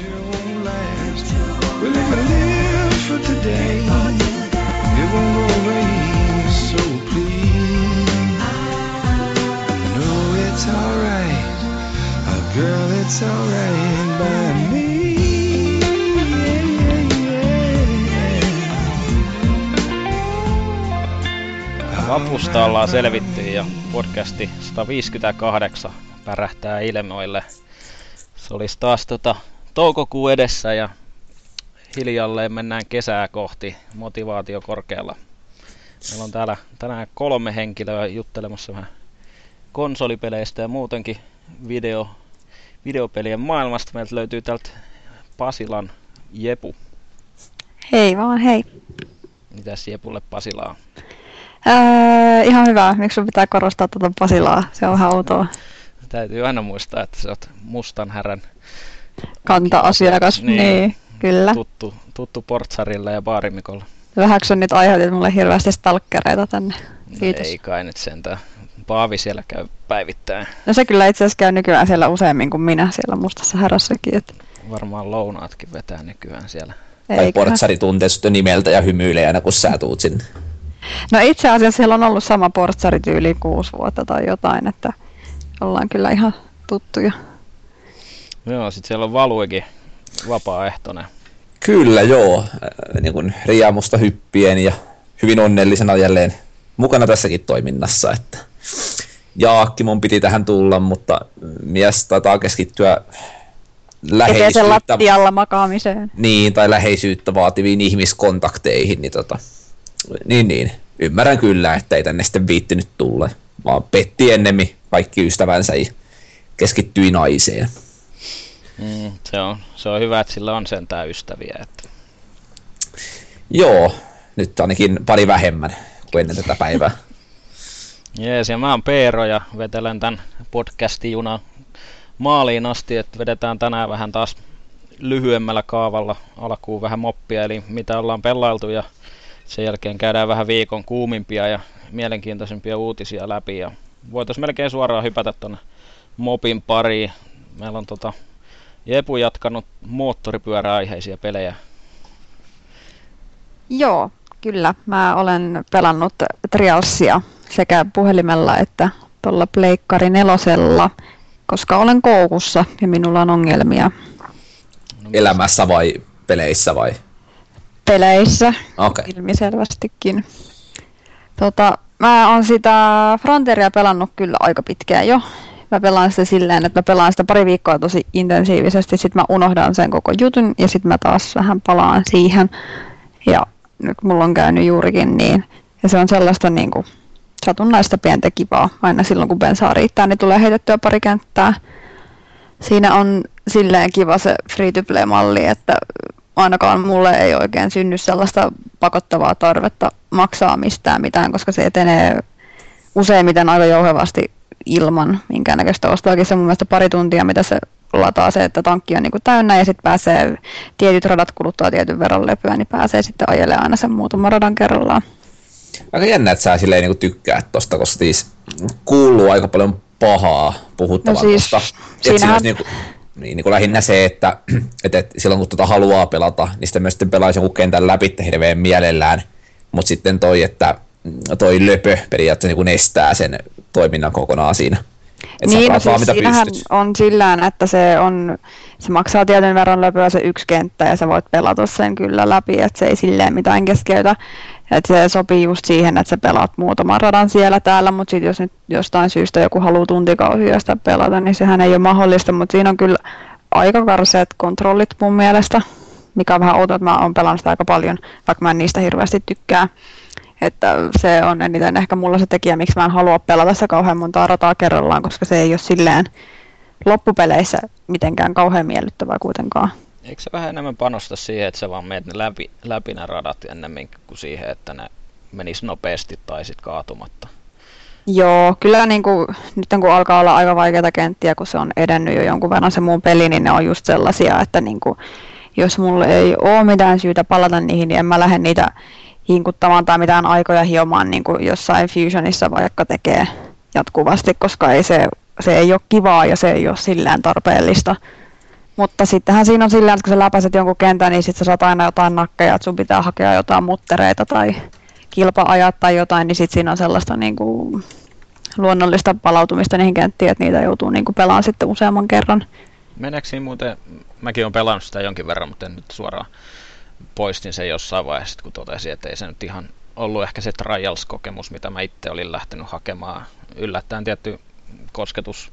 please. No. Vapusta ollaan selvitty ja podcasti 158 pärähtää ilmoille. Se olisi taas tota, toukokuu edessä ja hiljalleen mennään kesää kohti, motivaatio korkealla. Meillä on täällä tänään kolme henkilöä juttelemassa vähän konsolipeleistä ja muutenkin video, videopelien maailmasta. Meiltä löytyy täältä Pasilan Jepu. Hei vaan, hei. Mitäs Jepulle Pasilaa? Ää, ihan hyvä. Miksi sun pitää korostaa tuota Pasilaa? Se on vähän outoa. Täytyy aina muistaa, että sä oot mustan härän Kanta-asiakas. Niin, niin kyllä. tuttu, tuttu portsarilla ja baarimikolla. Vähäksi on nyt aiheutit mulle hirveästi stalkkereita tänne. No Kiitos. ei kai nyt sentään. Paavi siellä käy päivittäin. No se kyllä itse asiassa käy nykyään siellä useammin kuin minä siellä mustassa härässäkin. Että Varmaan lounaatkin vetää nykyään siellä. Tai eiköhän. portsari tuntee sut nimeltä ja hymyilee aina kun sä tuut sinne. No itse asiassa siellä on ollut sama portsarityyli kuusi vuotta tai jotain, että ollaan kyllä ihan tuttuja. Joo, sit siellä on Valuikin vapaaehtoinen. Kyllä joo, niin kuin riemusta hyppien ja hyvin onnellisena jälleen mukana tässäkin toiminnassa. Että Jaakki mun piti tähän tulla, mutta mies taitaa keskittyä läheisyyttä, lattialla makaamiseen. niin, tai läheisyyttä vaativiin ihmiskontakteihin, niin, tota, niin, niin ymmärrän kyllä, että ei tänne sitten viittinyt tulla, vaan petti ennemmin kaikki ystävänsä ja keskittyi naiseen. Mm, se, on, se on hyvä, että sillä on sentään ystäviä. Että Joo, nyt ainakin pari vähemmän kuin ennen tätä päivää. Jees, ja mä oon Peero ja vetelen tän podcasti-junan maaliin asti, että vedetään tänään vähän taas lyhyemmällä kaavalla alkuun vähän moppia, eli mitä ollaan pelailtu ja sen jälkeen käydään vähän viikon kuumimpia ja mielenkiintoisimpia uutisia läpi ja voitaisiin melkein suoraan hypätä tonne mopin pariin. Meillä on tota Jepu jatkanut moottoripyöräaiheisia pelejä. Joo, kyllä. Mä olen pelannut Trialsia sekä puhelimella että tuolla Pleikkari nelosella, koska olen koukussa ja minulla on ongelmia No, Elämässä vai peleissä vai? peleissä Okei. ilmiselvästikin. Tota, mä oon sitä Frontieria pelannut kyllä aika pitkään jo. Mä pelaan sitä silleen, että mä pelaan sitä pari viikkoa tosi intensiivisesti, sitten mä unohdan sen koko jutun ja sitten mä taas vähän palaan siihen. Ja nyt mulla on käynyt juurikin niin. Ja se on sellaista niin kuin satunnaista pientä kivaa. Aina silloin kun bensaa riittää, niin tulee heitettyä pari kenttää. Siinä on silleen kiva se free-to-play-malli, että ainakaan mulle ei oikein synny sellaista pakottavaa tarvetta maksaa mistään mitään, koska se etenee useimmiten aika jouhevasti ilman minkäännäköistä ostoakin. Se on mun mielestä pari tuntia, mitä se lataa se, että tankki on niin kuin täynnä ja sitten pääsee, tietyt radat kuluttaa tietyn verran löpyä, niin pääsee sitten ajelemaan aina sen muutaman radan kerrallaan. Aika jännä, että sä silleen niin tykkää tosta, koska siis kuuluu aika paljon pahaa puhuttavan No siis, tosta. Siinähän- siinä olisi niin kuin, niin, niin kuin lähinnä se, että, että, että silloin kun tota haluaa pelata, niin sitten myös sitten pelaisi jonkun kentän läpi hirveän mielellään. Mutta sitten toi, että toi löpö periaatteessa niin kuin estää sen toiminnan kokonaan siinä. Sä niin, no siis mitä siinähän pystyt. on sillään, että se, on, se maksaa tietyn verran löpöä se yksi kenttä ja sä voit pelata sen kyllä läpi, että se ei silleen mitään keskeytä. Että se sopii just siihen, että sä pelaat muutaman radan siellä täällä, mutta sitten jos nyt jostain syystä joku haluaa tuntikausia sitä pelata, niin sehän ei ole mahdollista, mutta siinä on kyllä aika karseat kontrollit mun mielestä, mikä on vähän outoa, että mä oon pelannut sitä aika paljon, vaikka mä en niistä hirveästi tykkää. Että se on eniten ehkä mulla se tekijä, miksi mä en halua pelata sitä kauhean montaa rataa kerrallaan, koska se ei ole silleen loppupeleissä mitenkään kauhean miellyttävää kuitenkaan. Eikö se vähän enemmän panosta siihen, että sä vaan meet ne läpi, läpi ne radat ennemmin kuin siihen, että ne menis nopeasti tai sit kaatumatta? Joo, kyllä niin kuin, nyt kun alkaa olla aika vaikeita kenttiä, kun se on edennyt jo jonkun verran se muun peli, niin ne on just sellaisia, että niin kuin, jos mulla ei ole mitään syytä palata niihin, niin en mä lähde niitä hinkuttamaan tai mitään aikoja hiomaan niin kuin jossain Fusionissa vaikka tekee jatkuvasti, koska ei se, se ei ole kivaa ja se ei ole sillään tarpeellista. Mutta sittenhän siinä on sillä että kun sä läpäiset jonkun kentän, niin sitten sä saat aina jotain nakkeja, että sun pitää hakea jotain muttereita tai kilpa-ajat tai jotain, niin sitten siinä on sellaista niin kuin luonnollista palautumista niihin kenttiin, että niitä joutuu niin kuin pelaamaan sitten useamman kerran. Meneekö muuten, mäkin olen pelannut sitä jonkin verran, mutta en nyt suoraan poistin sen jossain vaiheessa, kun totesin, että ei se nyt ihan ollut ehkä se trials-kokemus, mitä mä itse olin lähtenyt hakemaan. Yllättäen tietty kosketus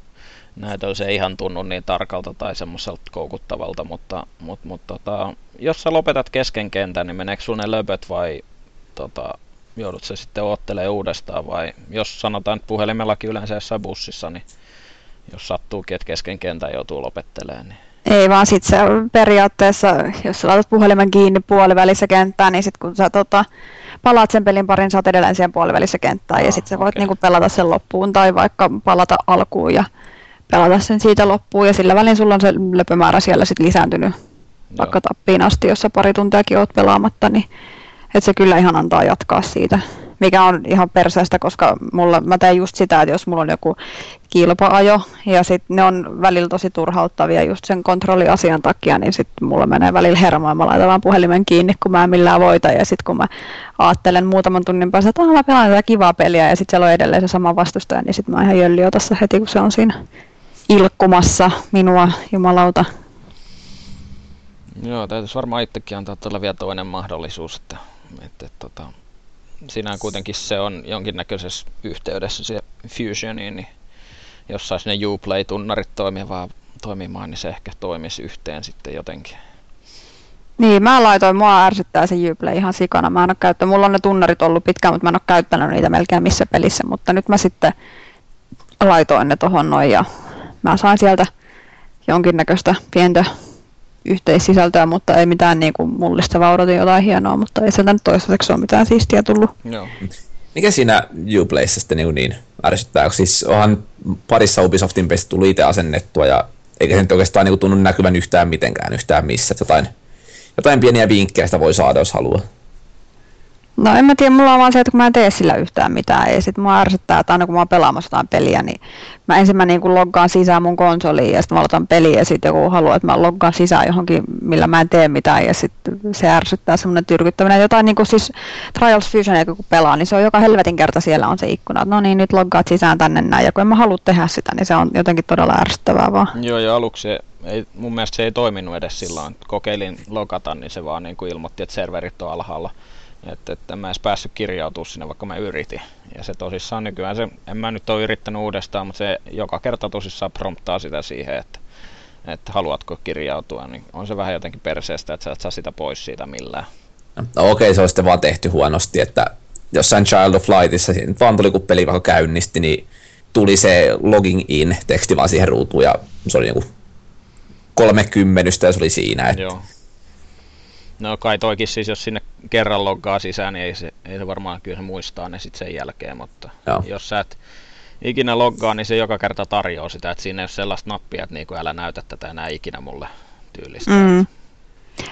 näitä se ei ihan tunnu niin tarkalta tai semmoiselta koukuttavalta, mutta, mutta, mutta tota, jos sä lopetat kesken kentän, niin meneekö sun ne löpöt vai tota, joudut se sitten oottelee uudestaan vai jos sanotaan, että puhelimellakin yleensä jossain bussissa, niin jos sattuukin, että kesken kentän joutuu lopettelemaan, niin ei vaan sit se periaatteessa, jos sä laitat puhelimen kiinni puolivälissä kenttään, niin sit kun sä tota, palaat sen pelin parin, sä oot edelleen siihen puolivälissä kenttään, ah, ja sit sä voit okay. niinku pelata sen loppuun tai vaikka palata alkuun ja pelata sen siitä loppuun, ja sillä välin sulla on se löpömäärä siellä sit lisääntynyt Joo. vaikka tappiin asti, jos sä pari tuntiakin oot pelaamatta, niin et se kyllä ihan antaa jatkaa siitä mikä on ihan perseestä, koska mulla, mä teen just sitä, että jos mulla on joku kilpa-ajo ja sitten ne on välillä tosi turhauttavia just sen kontrolliasian takia, niin sitten mulla menee välillä hermoa, mä laitan vaan puhelimen kiinni, kun mä en millään voita ja sitten kun mä ajattelen muutaman tunnin päästä, että mä pelaan tätä kivaa peliä ja sitten siellä on edelleen se sama vastustaja, niin sitten mä ihan jölli tässä heti, kun se on siinä ilkkumassa minua, jumalauta. Joo, täytyisi varmaan itsekin antaa tuolla vielä toinen mahdollisuus, että, että, että tota, siinä kuitenkin se on jonkinnäköisessä yhteydessä se Fusioniin, niin jos saisi ne Uplay-tunnarit toimimaan, toimimaan, niin se ehkä toimisi yhteen sitten jotenkin. Niin, mä laitoin, mua ärsyttää se Uplay ihan sikana. Mä en ole käyttänyt, mulla on ne tunnarit ollut pitkään, mutta mä en ole käyttänyt niitä melkein missä pelissä, mutta nyt mä sitten laitoin ne tohon noin ja mä sain sieltä jonkinnäköistä pientä yhteissisältöä, mutta ei mitään niin kuin mullistavaa, odotin jotain hienoa, mutta ei sieltä nyt toistaiseksi ole mitään siistiä tullut. Joo. Mikä siinä Uplayssa sitten niin, niin ärsyttää? Siis onhan parissa Ubisoftin peistä tullut itse asennettua ja eikä se nyt oikeastaan niin tunnu näkyvän yhtään mitenkään yhtään missä. Jotain, jotain pieniä vinkkejä sitä voi saada, jos haluaa. No en mä tiedä, mulla on vaan se, että kun mä en tee sillä yhtään mitään, ja sitten mua ärsyttää, että aina kun mä oon pelaamassa jotain peliä, niin mä ensin mä niin loggaan sisään mun konsoliin, ja sitten mä aloitan peliä, ja sitten joku haluaa, että mä loggaan sisään johonkin, millä mä en tee mitään, ja sitten se ärsyttää semmoinen tyrkyttäminen. Jotain niin kuin siis Trials Fusion, kun pelaa, niin se on joka helvetin kerta siellä on se ikkuna, että no niin, nyt loggaat sisään tänne näin, ja kun en mä halua tehdä sitä, niin se on jotenkin todella ärsyttävää vaan. Joo, ja aluksi ei, mun mielestä se ei toiminut edes silloin. Kokeilin logata, niin se vaan niin kuin ilmoitti, että serverit on alhaalla. Että, että mä edes päässyt kirjautumaan sinne, vaikka mä yritin. Ja se tosissaan nykyään, se, en mä nyt ole yrittänyt uudestaan, mutta se joka kerta tosissaan promptaa sitä siihen, että, että haluatko kirjautua, niin on se vähän jotenkin perseestä, että sä et saa sitä pois siitä millään. No okei, se on sitten vaan tehty huonosti, että jossain Child of Lightissa vaan tuli kun peli vaikka käynnisti, niin tuli se logging in teksti vaan siihen ruutuun ja se oli joku 30 ja se oli siinä. Että Joo. No kai toikin siis, jos sinne kerran loggaa sisään, niin ei se, ei se varmaan kyllä se muistaa ne sitten sen jälkeen, mutta Joo. jos sä et ikinä loggaa, niin se joka kerta tarjoaa sitä, että siinä ei ole sellaista nappia, että niin kuin älä näytä tätä enää ikinä mulle tyylistä. Mm.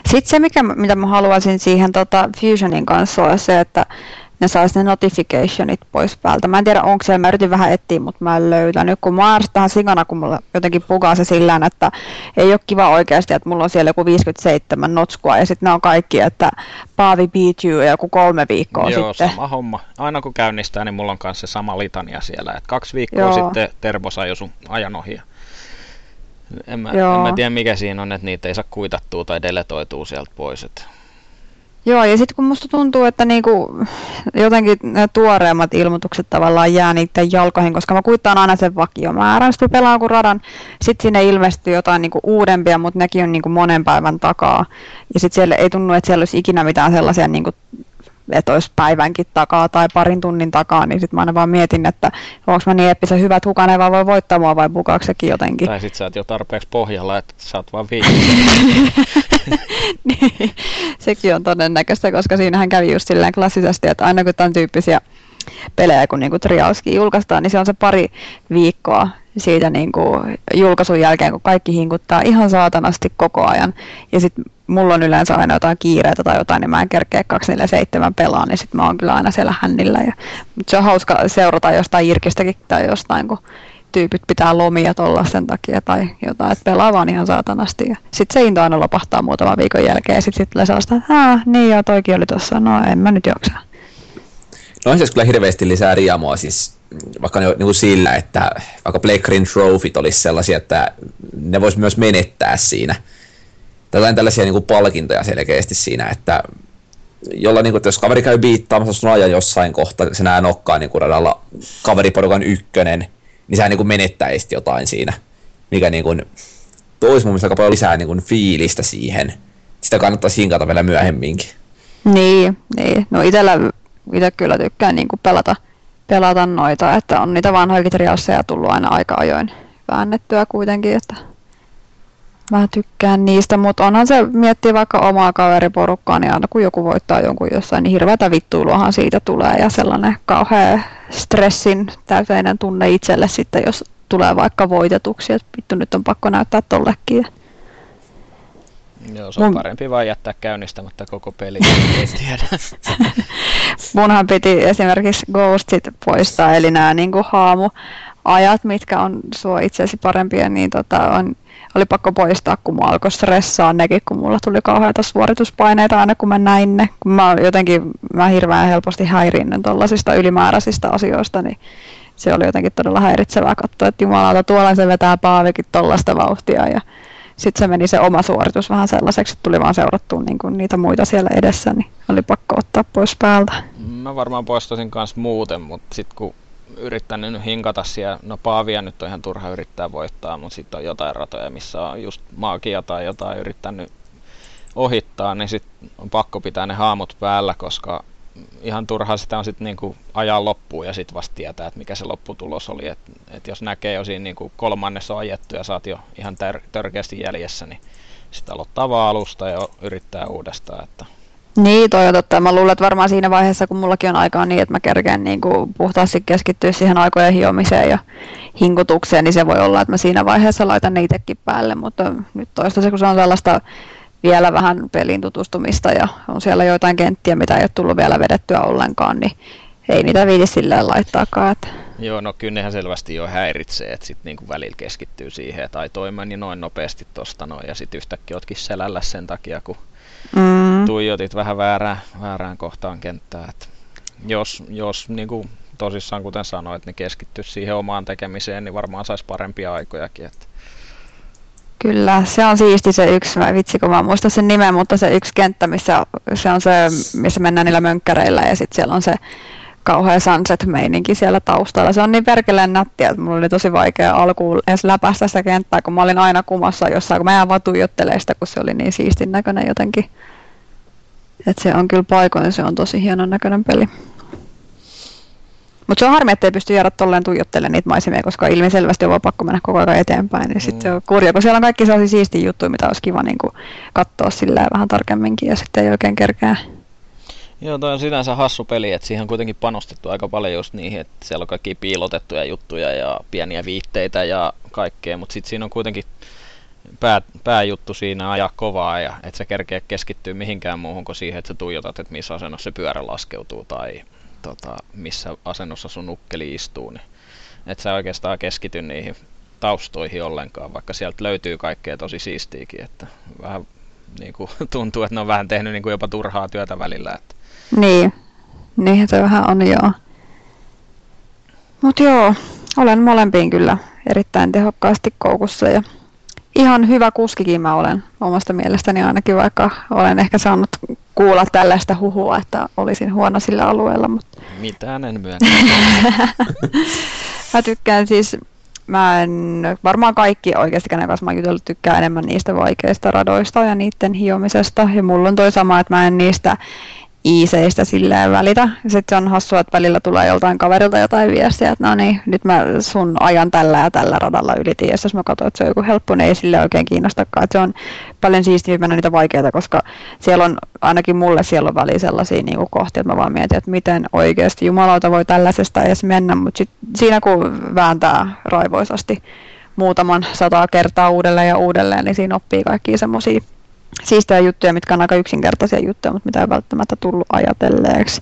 Sitten se, mikä, mitä mä haluaisin siihen tota, Fusionin kanssa on se, että ne saisi ne notificationit pois päältä. Mä en tiedä, onko siellä, mä yritin vähän etsiä, mutta mä en löytänyt, kun mä tähän sikana, kun mulla jotenkin pukaa se sillä että ei ole kiva oikeasti, että mulla on siellä joku 57 notskua ja sitten ne on kaikki, että Paavi beat you ja joku kolme viikkoa Joo, sitten. sama homma. Aina kun käynnistää, niin mulla on kanssa se sama litania siellä, että kaksi viikkoa Joo. sitten Terbo sai jo sun ajan ohi. En mä, en mä tiedä mikä siinä on, että niitä ei saa kuitattua tai deletoitua sieltä pois. Että Joo, ja sitten kun musta tuntuu, että niinku, jotenkin ne tuoreemmat ilmoitukset tavallaan jää niiden jalkoihin, koska mä kuittaan aina sen vakiomäärän, sitten pelaan kun radan, sitten sinne ilmestyy jotain niinku uudempia, mutta nekin on niinku monen päivän takaa. Ja sitten siellä ei tunnu, että siellä olisi ikinä mitään sellaisia niinku että olisi päivänkin takaa tai parin tunnin takaa, niin sitten mä aina vaan mietin, että onko mä niin eppisen hyvä, että kukaan ei vaan voi voittaa mua vai bukaako sekin jotenkin. Tai sitten sä oot jo tarpeeksi pohjalla, että sä oot vaan niin, sekin on todennäköistä, koska siinähän kävi just silleen klassisesti, että aina kun tämän tyyppisiä pelejä, kun niinku Trialski julkaistaan, niin se on se pari viikkoa siitä niinku julkaisun jälkeen, kun kaikki hinkuttaa ihan saatanasti koko ajan. Ja sitten mulla on yleensä aina jotain kiireitä tai jotain, niin mä en kerkeä 247 pelaa, niin sitten mä oon kyllä aina siellä hännillä. Ja, mutta se on hauska seurata jostain Irkistäkin tai jostain, kun tyypit pitää lomia tuolla sen takia tai jotain, että pelaa vaan ihan saatanasti. Sitten se into aina lopahtaa muutaman viikon jälkeen ja sitten sit tulee sellaista, että niin ja toikin oli tuossa, no en mä nyt jaksa. No on siis kyllä hirveästi lisää riamua siis vaikka ne, niin kuin sillä, että vaikka Black Green Trophyt olisi sellaisia, että ne voisi myös menettää siinä. Jotain tällaisia niin kuin palkintoja selkeästi siinä, että jolla niin kuin, että jos kaveri käy biittaamassa sun ajan jossain kohtaa, se nää nokkaa niin kuin radalla kaveriporukan ykkönen, niin sä niin kuin menettäisit jotain siinä, mikä niin kuin, toisi mun mielestä aika paljon lisää niin kuin fiilistä siihen. Sitä kannattaisi hinkata vielä myöhemminkin. Niin, niin. no itellä, itse kyllä tykkään niin kuin pelata, pelata noita, että on niitä vanhoja triosseja tullut aina aika ajoin väännettyä kuitenkin, että Mä tykkään niistä, mutta onhan se miettii vaikka omaa kaveriporukkaa, niin aina kun joku voittaa jonkun jossain, niin hirveätä vittuiluahan siitä tulee ja sellainen kauhea stressin täyteinen tunne itselle sitten, jos tulee vaikka voitetuksi, että vittu nyt on pakko näyttää tollekin. Joo, se on Mun... parempi vaan jättää käynnistämättä koko peli, ei tiedä. Munhan piti esimerkiksi Ghostit poistaa, eli nämä niin kuin haamuajat, mitkä on sua itsesi parempia, niin tota, on oli pakko poistaa, kun mua alkoi stressaa nekin, kun mulla tuli kauheita suorituspaineita aina, kun mä näin ne. Kun mä jotenkin, mä hirveän helposti häirinnyn tuollaisista ylimääräisistä asioista, niin se oli jotenkin todella häiritsevää katsoa, että jumalauta, tuolla se vetää paavikin tuollaista vauhtia ja sitten se meni se oma suoritus vähän sellaiseksi, että tuli vaan seurattua niin kuin niitä muita siellä edessä, niin oli pakko ottaa pois päältä. Mä varmaan poistasin kanssa muuten, mutta sitten kun yrittänyt hinkata siellä, no Paavia nyt on ihan turha yrittää voittaa, mutta sitten on jotain ratoja, missä on just maagia tai jotain yrittänyt ohittaa, niin sitten on pakko pitää ne haamut päällä, koska ihan turha sitä on sitten niinku ajaa loppuun ja sitten vasta tietää, että mikä se lopputulos oli. Et, et jos näkee jo siinä niinku kolmannessa ajettu ja saat jo ihan tär- törkeästi jäljessä, niin sitten aloittaa vaan alusta ja yrittää uudestaan. Että niin, toi on totta. Mä luulen, että varmaan siinä vaiheessa, kun mullakin on aikaa niin, että mä kerkeen niin kuin puhtaasti keskittyä siihen aikojen hiomiseen ja hinkutukseen, niin se voi olla, että mä siinä vaiheessa laitan ne itsekin päälle, mutta nyt toistaiseksi, kun se on sellaista vielä vähän pelin tutustumista ja on siellä joitain kenttiä, mitä ei ole tullut vielä vedettyä ollenkaan, niin ei niitä viidi silleen laittaakaan. Että... Joo, no kyllä nehän selvästi jo häiritsee, että sitten niinku välillä keskittyy siihen, että ai toimen niin noin nopeasti tosta noin, ja sitten yhtäkkiä ootkin selällä sen takia, kun mm. tuijotit vähän väärään, väärään kohtaan kenttää. Et jos jos niin kuin tosissaan kuten sanoit, niin keskittyisi siihen omaan tekemiseen, niin varmaan saisi parempia aikojakin. Et. Kyllä, se on siisti se yksi, mä vitsi kun mä muistan sen nimen, mutta se yksi kenttä, missä se on se, missä mennään niillä mönkkäreillä ja sitten siellä on se kauhea sunset-meininki siellä taustalla. Se on niin perkeleen nättiä, että mulla oli tosi vaikea alkuun edes läpäistä sitä kenttää, kun mä olin aina kumassa jossain, kun mä jään vaan tuijottelemaan sitä, kun se oli niin siistin näköinen jotenkin. Et se on kyllä paikoin, se on tosi hienon näköinen peli. Mutta se on harmi, ettei pysty jäädä tolleen tuijottelemaan niitä maisemia, koska ilmiselvästi on vaan pakko mennä koko ajan eteenpäin. Niin mm. sitten se on kurja, kun siellä on kaikki sellaisia siistiä juttuja, mitä olisi kiva niin katsoa silleen vähän tarkemminkin ja sitten ei oikein kerkeä Joo, toi on sinänsä hassu peli, että siihen on kuitenkin panostettu aika paljon just niihin, että siellä on kaikki piilotettuja juttuja ja pieniä viitteitä ja kaikkea, mutta sitten siinä on kuitenkin pää, pääjuttu siinä ajaa kovaa ja että se kerkeä keskittyy mihinkään muuhun kuin siihen, että sä tuijotat, että missä asennossa se pyörä laskeutuu tai tota, missä asennossa sun nukkeli istuu, niin että sä oikeastaan keskity niihin taustoihin ollenkaan, vaikka sieltä löytyy kaikkea tosi siistiäkin, että vähän niin kuin, tuntuu, että ne on vähän tehnyt niin kuin jopa turhaa työtä välillä. Että niin, niin se vähän on joo. Mutta joo, olen molempiin kyllä erittäin tehokkaasti koukussa ja ihan hyvä kuskikin mä olen omasta mielestäni ainakin, vaikka olen ehkä saanut kuulla tällaista huhua, että olisin huono sillä alueella. Mutta... Mitään en myönnä. mä tykkään siis, mä en, varmaan kaikki oikeasti, kenen kanssa mä jutellut, tykkää enemmän niistä vaikeista radoista ja niiden hiomisesta. Ja mulla on toi sama, että mä en niistä iiseistä silleen välitä. Sitten on hassua, että välillä tulee joltain kaverilta jotain viestiä, että no niin, nyt mä sun ajan tällä ja tällä radalla ylitin. Ja jos mä katson, että se on joku helppo, niin ei sille oikein kiinnostakaan. Että se on paljon siistiä mennä niitä vaikeita, koska siellä on ainakin mulle siellä on väliin sellaisia niin kuin kohtia, että mä vaan mietin, että miten oikeasti jumalauta voi tällaisesta edes mennä. Mutta siinä kun vääntää raivoisasti muutaman sataa kertaa uudelleen ja uudelleen, niin siinä oppii kaikkia semmoisia siistejä juttuja, mitkä on aika yksinkertaisia juttuja, mutta mitä ei välttämättä tullut ajatelleeksi.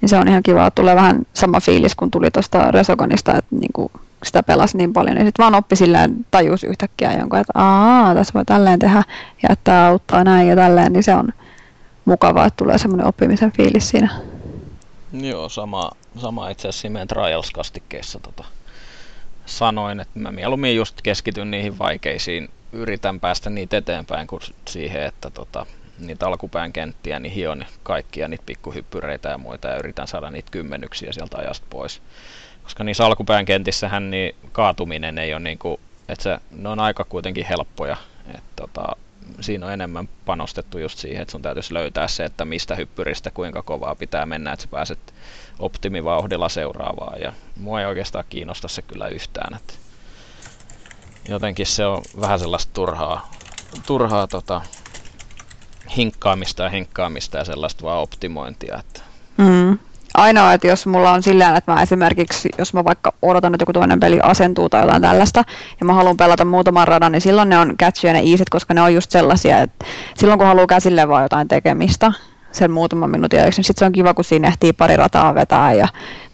Niin se on ihan kiva, tulee vähän sama fiilis kuin tuli tuosta Resogonista, että niin kuin sitä pelasi niin paljon, niin sitten vaan oppi silleen, tajus yhtäkkiä jonkun, että aa, tässä voi tälleen tehdä ja tämä auttaa näin ja tälleen, niin se on mukavaa, että tulee semmoinen oppimisen fiilis siinä. Joo, sama, sama itse asiassa meidän Trials-kastikkeessa tota, sanoin, että mä mieluummin just keskityn niihin vaikeisiin, yritän päästä niitä eteenpäin kuin siihen, että tota, niitä alkupään kenttiä, niin hion kaikkia niitä pikkuhyppyreitä ja muita ja yritän saada niitä kymmenyksiä sieltä ajasta pois. Koska niissä alkupään kentissähän niin kaatuminen ei ole niin kuin, että se, ne on aika kuitenkin helppoja. Että tota, siinä on enemmän panostettu just siihen, että sun täytyisi löytää se, että mistä hyppyristä kuinka kovaa pitää mennä, että sä pääset optimivauhdilla seuraavaan. Ja mua ei oikeastaan kiinnosta se kyllä yhtään. Että jotenkin se on vähän sellaista turhaa, turhaa tota, hinkkaamista ja hinkkaamista ja sellaista vaan optimointia. Että... Mm. Ainoa, että jos mulla on sillä että mä esimerkiksi, jos mä vaikka odotan, että joku toinen peli asentuu tai jotain tällaista, ja mä haluan pelata muutaman radan, niin silloin ne on catch ja ne easyt, koska ne on just sellaisia, että silloin kun haluaa käsille vaan jotain tekemistä, sen muutaman minuutin ajaksi, niin sitten se on kiva, kun siinä ehtii pari rataa vetää ja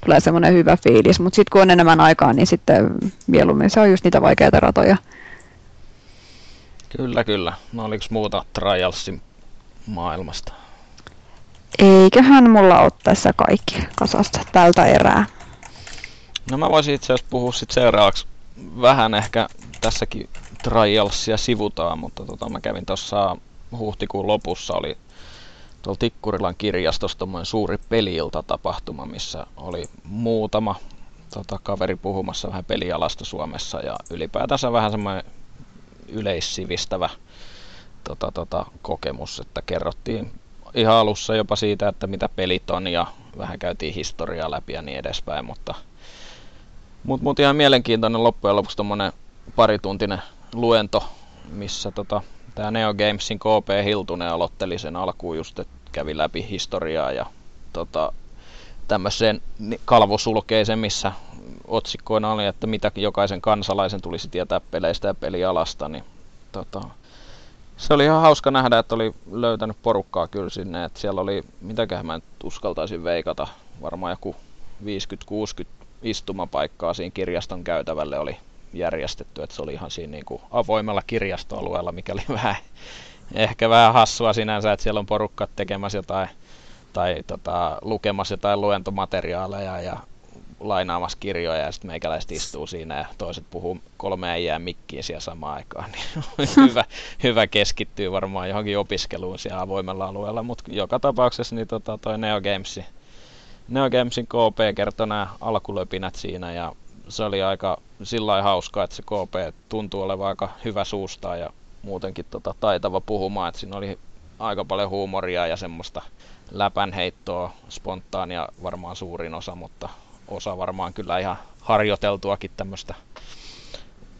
tulee semmoinen hyvä fiilis. Mutta sitten kun on enemmän aikaa, niin sitten mieluummin se on just niitä vaikeita ratoja. Kyllä, kyllä. No oliko muuta Trialsin maailmasta? Eiköhän mulla ole tässä kaikki kasasta tältä erää. No mä voisin itse asiassa puhua sit seuraavaksi vähän ehkä tässäkin Trialsia sivutaan, mutta tota, mä kävin tuossa huhtikuun lopussa oli tuolla Tikkurilan kirjastossa tommoinen suuri peliilta tapahtuma, missä oli muutama tota, kaveri puhumassa vähän pelialasta Suomessa ja ylipäätänsä vähän semmoinen yleissivistävä tota, tota, kokemus, että kerrottiin ihan alussa jopa siitä, että mitä pelit on ja vähän käytiin historiaa läpi ja niin edespäin, mutta mut, mut ihan mielenkiintoinen loppujen lopuksi tommonen parituntinen luento, missä tota, tämä Neo Gamesin KP Hiltunen aloitteli sen alkuun just, että kävi läpi historiaa ja tota, tämmöiseen kalvosulkeeseen, missä otsikkoina oli, että mitä jokaisen kansalaisen tulisi tietää peleistä ja pelialasta, niin tota, se oli ihan hauska nähdä, että oli löytänyt porukkaa kyllä sinne, että siellä oli, mitäköhän mä nyt uskaltaisin veikata, varmaan joku 50-60 istumapaikkaa siinä kirjaston käytävälle oli järjestetty, että se oli ihan siinä niin kuin avoimella kirjastoalueella, mikä oli vähän, ehkä vähän hassua sinänsä, että siellä on porukkat tekemässä jotain tai tota, lukemassa jotain luentomateriaaleja ja lainaamassa kirjoja ja sitten meikäläiset istuu siinä ja toiset puhuu kolme äijää mikkiä siellä samaan aikaan, niin hyvä, hyvä keskittyy varmaan johonkin opiskeluun siellä avoimella alueella, mutta joka tapauksessa niin tota, toi Neo Gamesin, Neo Gamesin KP kertoi nämä alkulöpinät siinä ja se oli aika sillä hauskaa, että se KP tuntuu olevan aika hyvä suusta ja muutenkin tota, taitava puhumaan, että siinä oli aika paljon huumoria ja semmoista läpänheittoa, spontaania varmaan suurin osa, mutta osa varmaan kyllä ihan harjoiteltuakin tämmöistä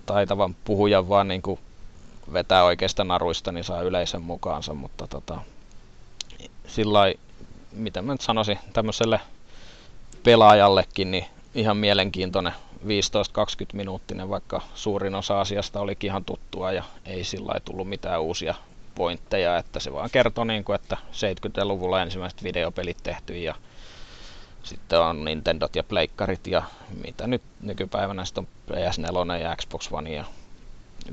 taitavan puhujan vaan niin kuin vetää oikeista naruista, niin saa yleisön mukaansa, mutta tota, sillä miten mä nyt sanoisin, tämmöiselle pelaajallekin niin ihan mielenkiintoinen 15-20 minuuttinen, vaikka suurin osa asiasta olikin ihan tuttua ja ei sillä tullut mitään uusia pointteja, että se vaan kertoi, niin kuin, että 70-luvulla ensimmäiset videopelit tehty ja sitten on Nintendot ja Pleikkarit ja mitä nyt nykypäivänä sitten on PS4 ja Xbox One ja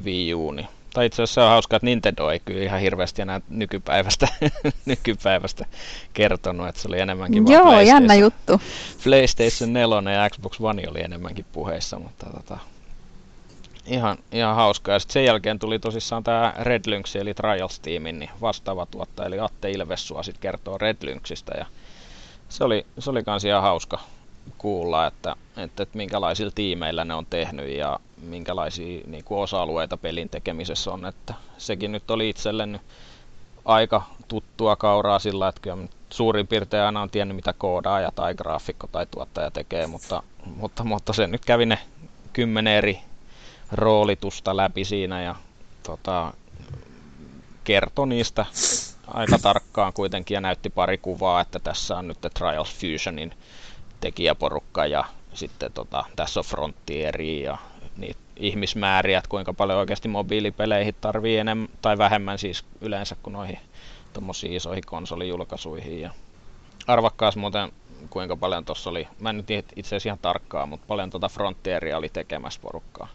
Wii U. Niin. Tai itse asiassa se on hauskaa, että Nintendo ei kyllä ihan hirveästi enää nykypäivästä, nykypäivästä kertonut, että se oli enemmänkin Joo, jännä juttu. PlayStation 4 ja Xbox One oli enemmänkin puheissa, mutta tota, ihan, ihan hauskaa. Ja sitten sen jälkeen tuli tosissaan tämä Red Lynx eli Trials-tiimin niin vastaava tuottaja, eli Atte Ilvessua sitten kertoo Red Lynxistä ja se oli, se oli kans ihan hauska kuulla, että, että, että minkälaisilla tiimeillä ne on tehnyt ja minkälaisia niin kuin osa-alueita pelin tekemisessä on. Että sekin nyt oli itselle aika tuttua kauraa sillä, että kyllä suurin piirtein aina on tiennyt, mitä koodaaja tai graafikko tai tuottaja tekee, mutta, mutta, mutta se nyt kävi ne kymmenen eri roolitusta läpi siinä ja tota, kertoi niistä aika tarkkaan kuitenkin ja näytti pari kuvaa, että tässä on nyt Trials Fusionin tekijäporukka ja sitten tota, tässä on Frontieri ja niitä ihmismääriä, että kuinka paljon oikeasti mobiilipeleihin tarvii enemmän tai vähemmän siis yleensä kuin noihin tuommoisiin isoihin konsolijulkaisuihin. Ja arvakkaas muuten kuinka paljon tuossa oli, mä en nyt itse asiassa ihan tarkkaa, mutta paljon tuota Frontieria oli tekemässä porukkaa.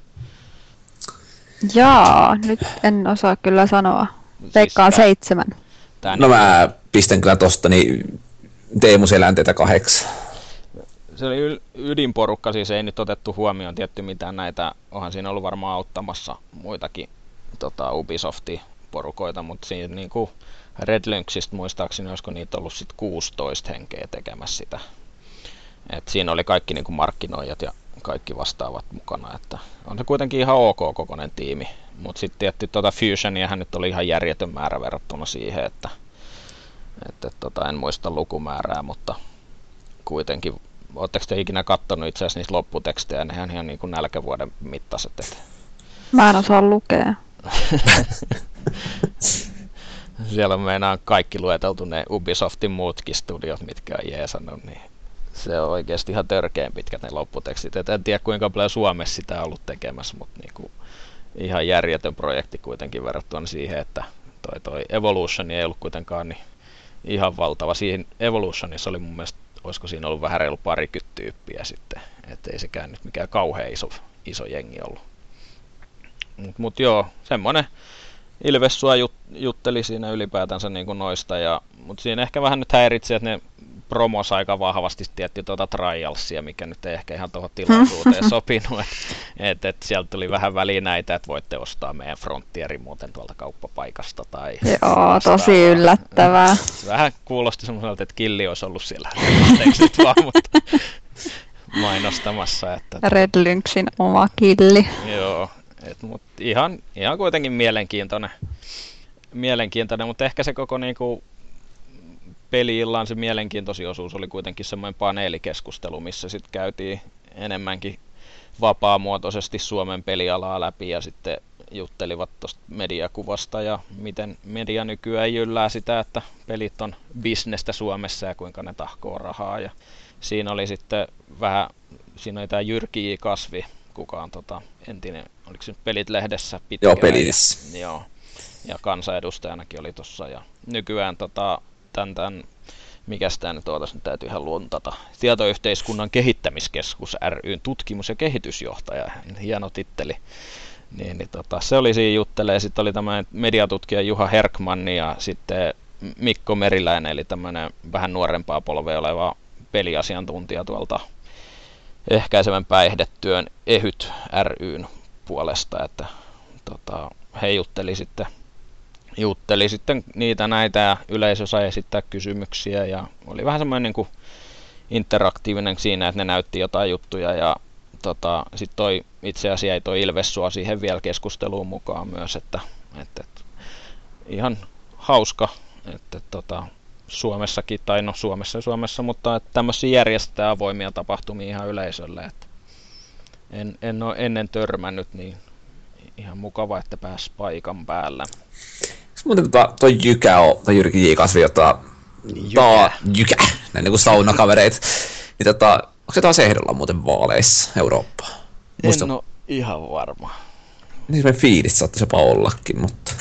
Jaa, nyt en osaa kyllä sanoa. Veikkaan Siis seitsemän. Tää No mä pistän kyllä tosta niin Teemu Selänteitä kahdeksan. Se oli ydinporukka, siis ei nyt otettu huomioon tietty mitään näitä, onhan siinä ollut varmaan auttamassa muitakin tota, Ubisoftin porukoita, mutta siinä niin kuin Red Lynxistä muistaakseni, olisiko niitä ollut sit 16 henkeä tekemässä sitä. Et siinä oli kaikki niin kuin markkinoijat ja kaikki vastaavat mukana, että on se kuitenkin ihan ok kokoinen tiimi, mutta sitten tietty tuota Fusioniahan nyt oli ihan järjetön määrä verrattuna siihen, että, että tota, en muista lukumäärää, mutta kuitenkin Oletteko te ikinä kattonut itse asiassa niitä lopputekstejä? Nehän ihan niin kuin nälkävuoden mittaiset. Että Mä en osaa lukea. siellä on meinaan kaikki lueteltu ne Ubisoftin muutkin studiot, mitkä on jeesannut, niin se on oikeasti ihan törkeän pitkät ne lopputekstit. Et en tiedä kuinka paljon Suomessa sitä on ollut tekemässä, mutta niin kuin ihan järjetön projekti kuitenkin verrattuna siihen, että toi, toi Evolution ei ollut kuitenkaan niin ihan valtava. Siinä Evolutionissa oli mun mielestä, olisiko siinä ollut vähän reilu parikymmentä tyyppiä sitten, että ei sekään nyt mikään kauhean iso, iso jengi ollut. Mutta mut joo, semmonen Ilves sua jut, jutteli siinä ylipäätänsä niin kuin noista, ja, mutta siinä ehkä vähän nyt häiritsi, että ne promos aika vahvasti tietty tuota trialsia, mikä nyt ei ehkä ihan tuohon tilaisuuteen sopinut. Että et, et sieltä tuli vähän välineitä, että voitte ostaa meidän frontierin muuten tuolta kauppapaikasta. Tai Joo, vastaavaa. tosi yllättävää. Vähän kuulosti semmoiselta, että Killi olisi ollut siellä. Vaan, mutta mainostamassa. Että, Red Lynxin oma killi. Joo, et, mut ihan, ihan kuitenkin mielenkiintoinen, mielenkiintoinen, mutta ehkä se koko niinku, peli-illan se mielenkiintoisin osuus oli kuitenkin semmoinen paneelikeskustelu, missä sitten käytiin enemmänkin vapaamuotoisesti Suomen pelialaa läpi ja sitten juttelivat tuosta mediakuvasta ja miten media nykyään jyllää sitä, että pelit on bisnestä Suomessa ja kuinka ne tahkoo rahaa. Ja siinä oli sitten vähän, siinä oli tämä Jyrki. Kasvi, kuka on tota, entinen, oliko se nyt Pelit-lehdessä pitkä Joo, Pelitissä. Joo. Ja kansanedustajanakin oli tuossa. Ja nykyään tota, tämän, tämän mikä tämä nyt ootas, nyt täytyy ihan luntata. Tietoyhteiskunnan kehittämiskeskus ryn tutkimus- ja kehitysjohtaja, hieno titteli. Niin, niin tota, se oli siinä juttelee. Sitten oli tämmöinen mediatutkija Juha Herkmanni ja sitten Mikko Meriläinen, eli tämmöinen vähän nuorempaa polvea oleva peliasiantuntija tuolta ehkäisevän päihdetyön EHYT ryn puolesta, että tota, he jutteli sitten, jutteli sitten niitä näitä ja yleisö sai esittää kysymyksiä ja oli vähän semmoinen niin kuin interaktiivinen siinä, että ne näytti jotain juttuja ja tota, sitten toi itse asiassa jäi toi Ilves sua siihen vielä keskusteluun mukaan myös, että, että, että ihan hauska, että tota, Suomessakin, tai no Suomessa Suomessa, mutta että tämmöisiä järjestää avoimia tapahtumia ihan yleisölle, että en, en ole ennen törmännyt, niin ihan mukava, että pääsi paikan päällä. Muuten tota, toi Jykä on, tai Jyrki J. Kasvi, jota taa, Jykä, näin niin kuin saunakavereit. Niin tota, onko se taas ehdolla muuten vaaleissa Eurooppaa? Muista, En ole ihan varma. niin semmoinen fiilis saattaisi jopa ollakin, mutta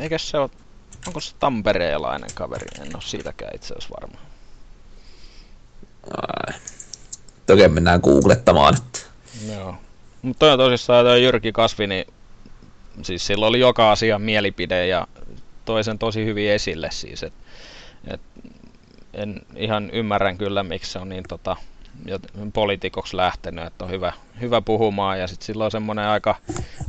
Eikä se ole, onko se tampereelainen kaveri? En ole siitäkään itse asiassa varma. ää, toki mennään googlettamaan. Että. Joo. Mutta toi tosissaan toi Jyrki Kasvi, niin siis sillä oli joka asian mielipide ja toi sen tosi hyvin esille siis, et, et en ihan ymmärrän kyllä, miksi se on niin tota, poliitikoksi lähtenyt, että on hyvä, hyvä puhumaan ja sitten sillä on semmoinen aika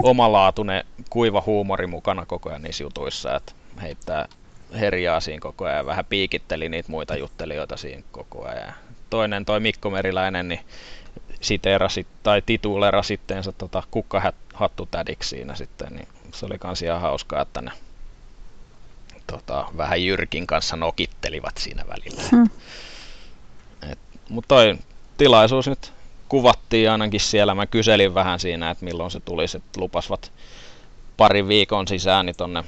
omalaatuinen kuiva huumori mukana koko ajan niissä jutuissa, että heittää herjaa siinä koko ajan ja vähän piikitteli niitä muita juttelijoita siinä koko ajan. Toinen, toi Mikko Meriläinen, niin siteerasi tai tituleera sittensä tota kukkahattutädiksi siinä sitten, niin se oli kans ihan hauskaa, että ne tota, vähän Jyrkin kanssa nokittelivat siinä välillä. Et, mutta toi tilaisuus nyt kuvattiin ainakin siellä. Mä kyselin vähän siinä, että milloin se tulisi, että lupasvat parin viikon sisään niin tonne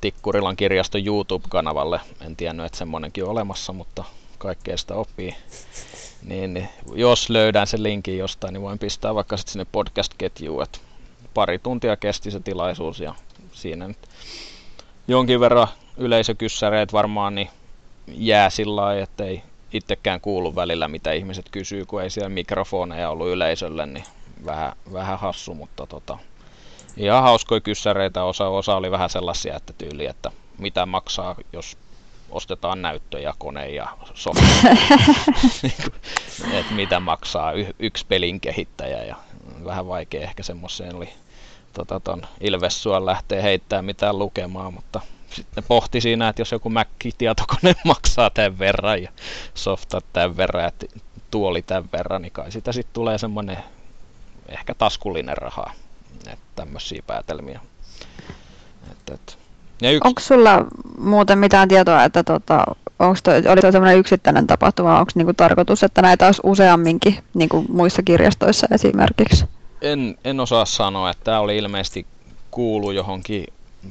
Tikkurilan kirjaston YouTube-kanavalle. En tiennyt, että semmonenkin on olemassa, mutta kaikkea sitä oppii. Niin, niin jos löydän sen linkin jostain, niin voin pistää vaikka sitten sinne podcast-ketjuun. Et pari tuntia kesti se tilaisuus ja siinä nyt jonkin verran yleisökyssäreet varmaan niin jää sillä lailla, ettei itsekään kuullut välillä, mitä ihmiset kysyy, kun ei siellä mikrofoneja ollut yleisölle, niin vähän, vähän hassu, mutta tota, ihan hauskoja kyssäreitä. Osa, osa oli vähän sellaisia, että tyyli, että mitä maksaa, jos ostetaan näyttöjä, kone ja softa. että mitä maksaa y- yksi pelin kehittäjä ja vähän vaikea ehkä semmoiseen oli tota, ton Ilvessuan lähtee heittämään mitään lukemaan, mutta sitten pohti siinä, että jos joku Mac-tietokone maksaa tämän verran ja softat tämän verran ja tuoli tämän verran, niin kai sitä sitten tulee semmoinen ehkä taskullinen raha. Että tämmöisiä päätelmiä. Et, et. Ja yks... Onko sulla muuten mitään tietoa, että tota, onko toi, oli toi semmoinen yksittäinen tapahtuma, onko niinku tarkoitus, että näitä olisi useamminkin, niin kuin muissa kirjastoissa esimerkiksi? En, en osaa sanoa, että tämä oli ilmeisesti kuulu johonkin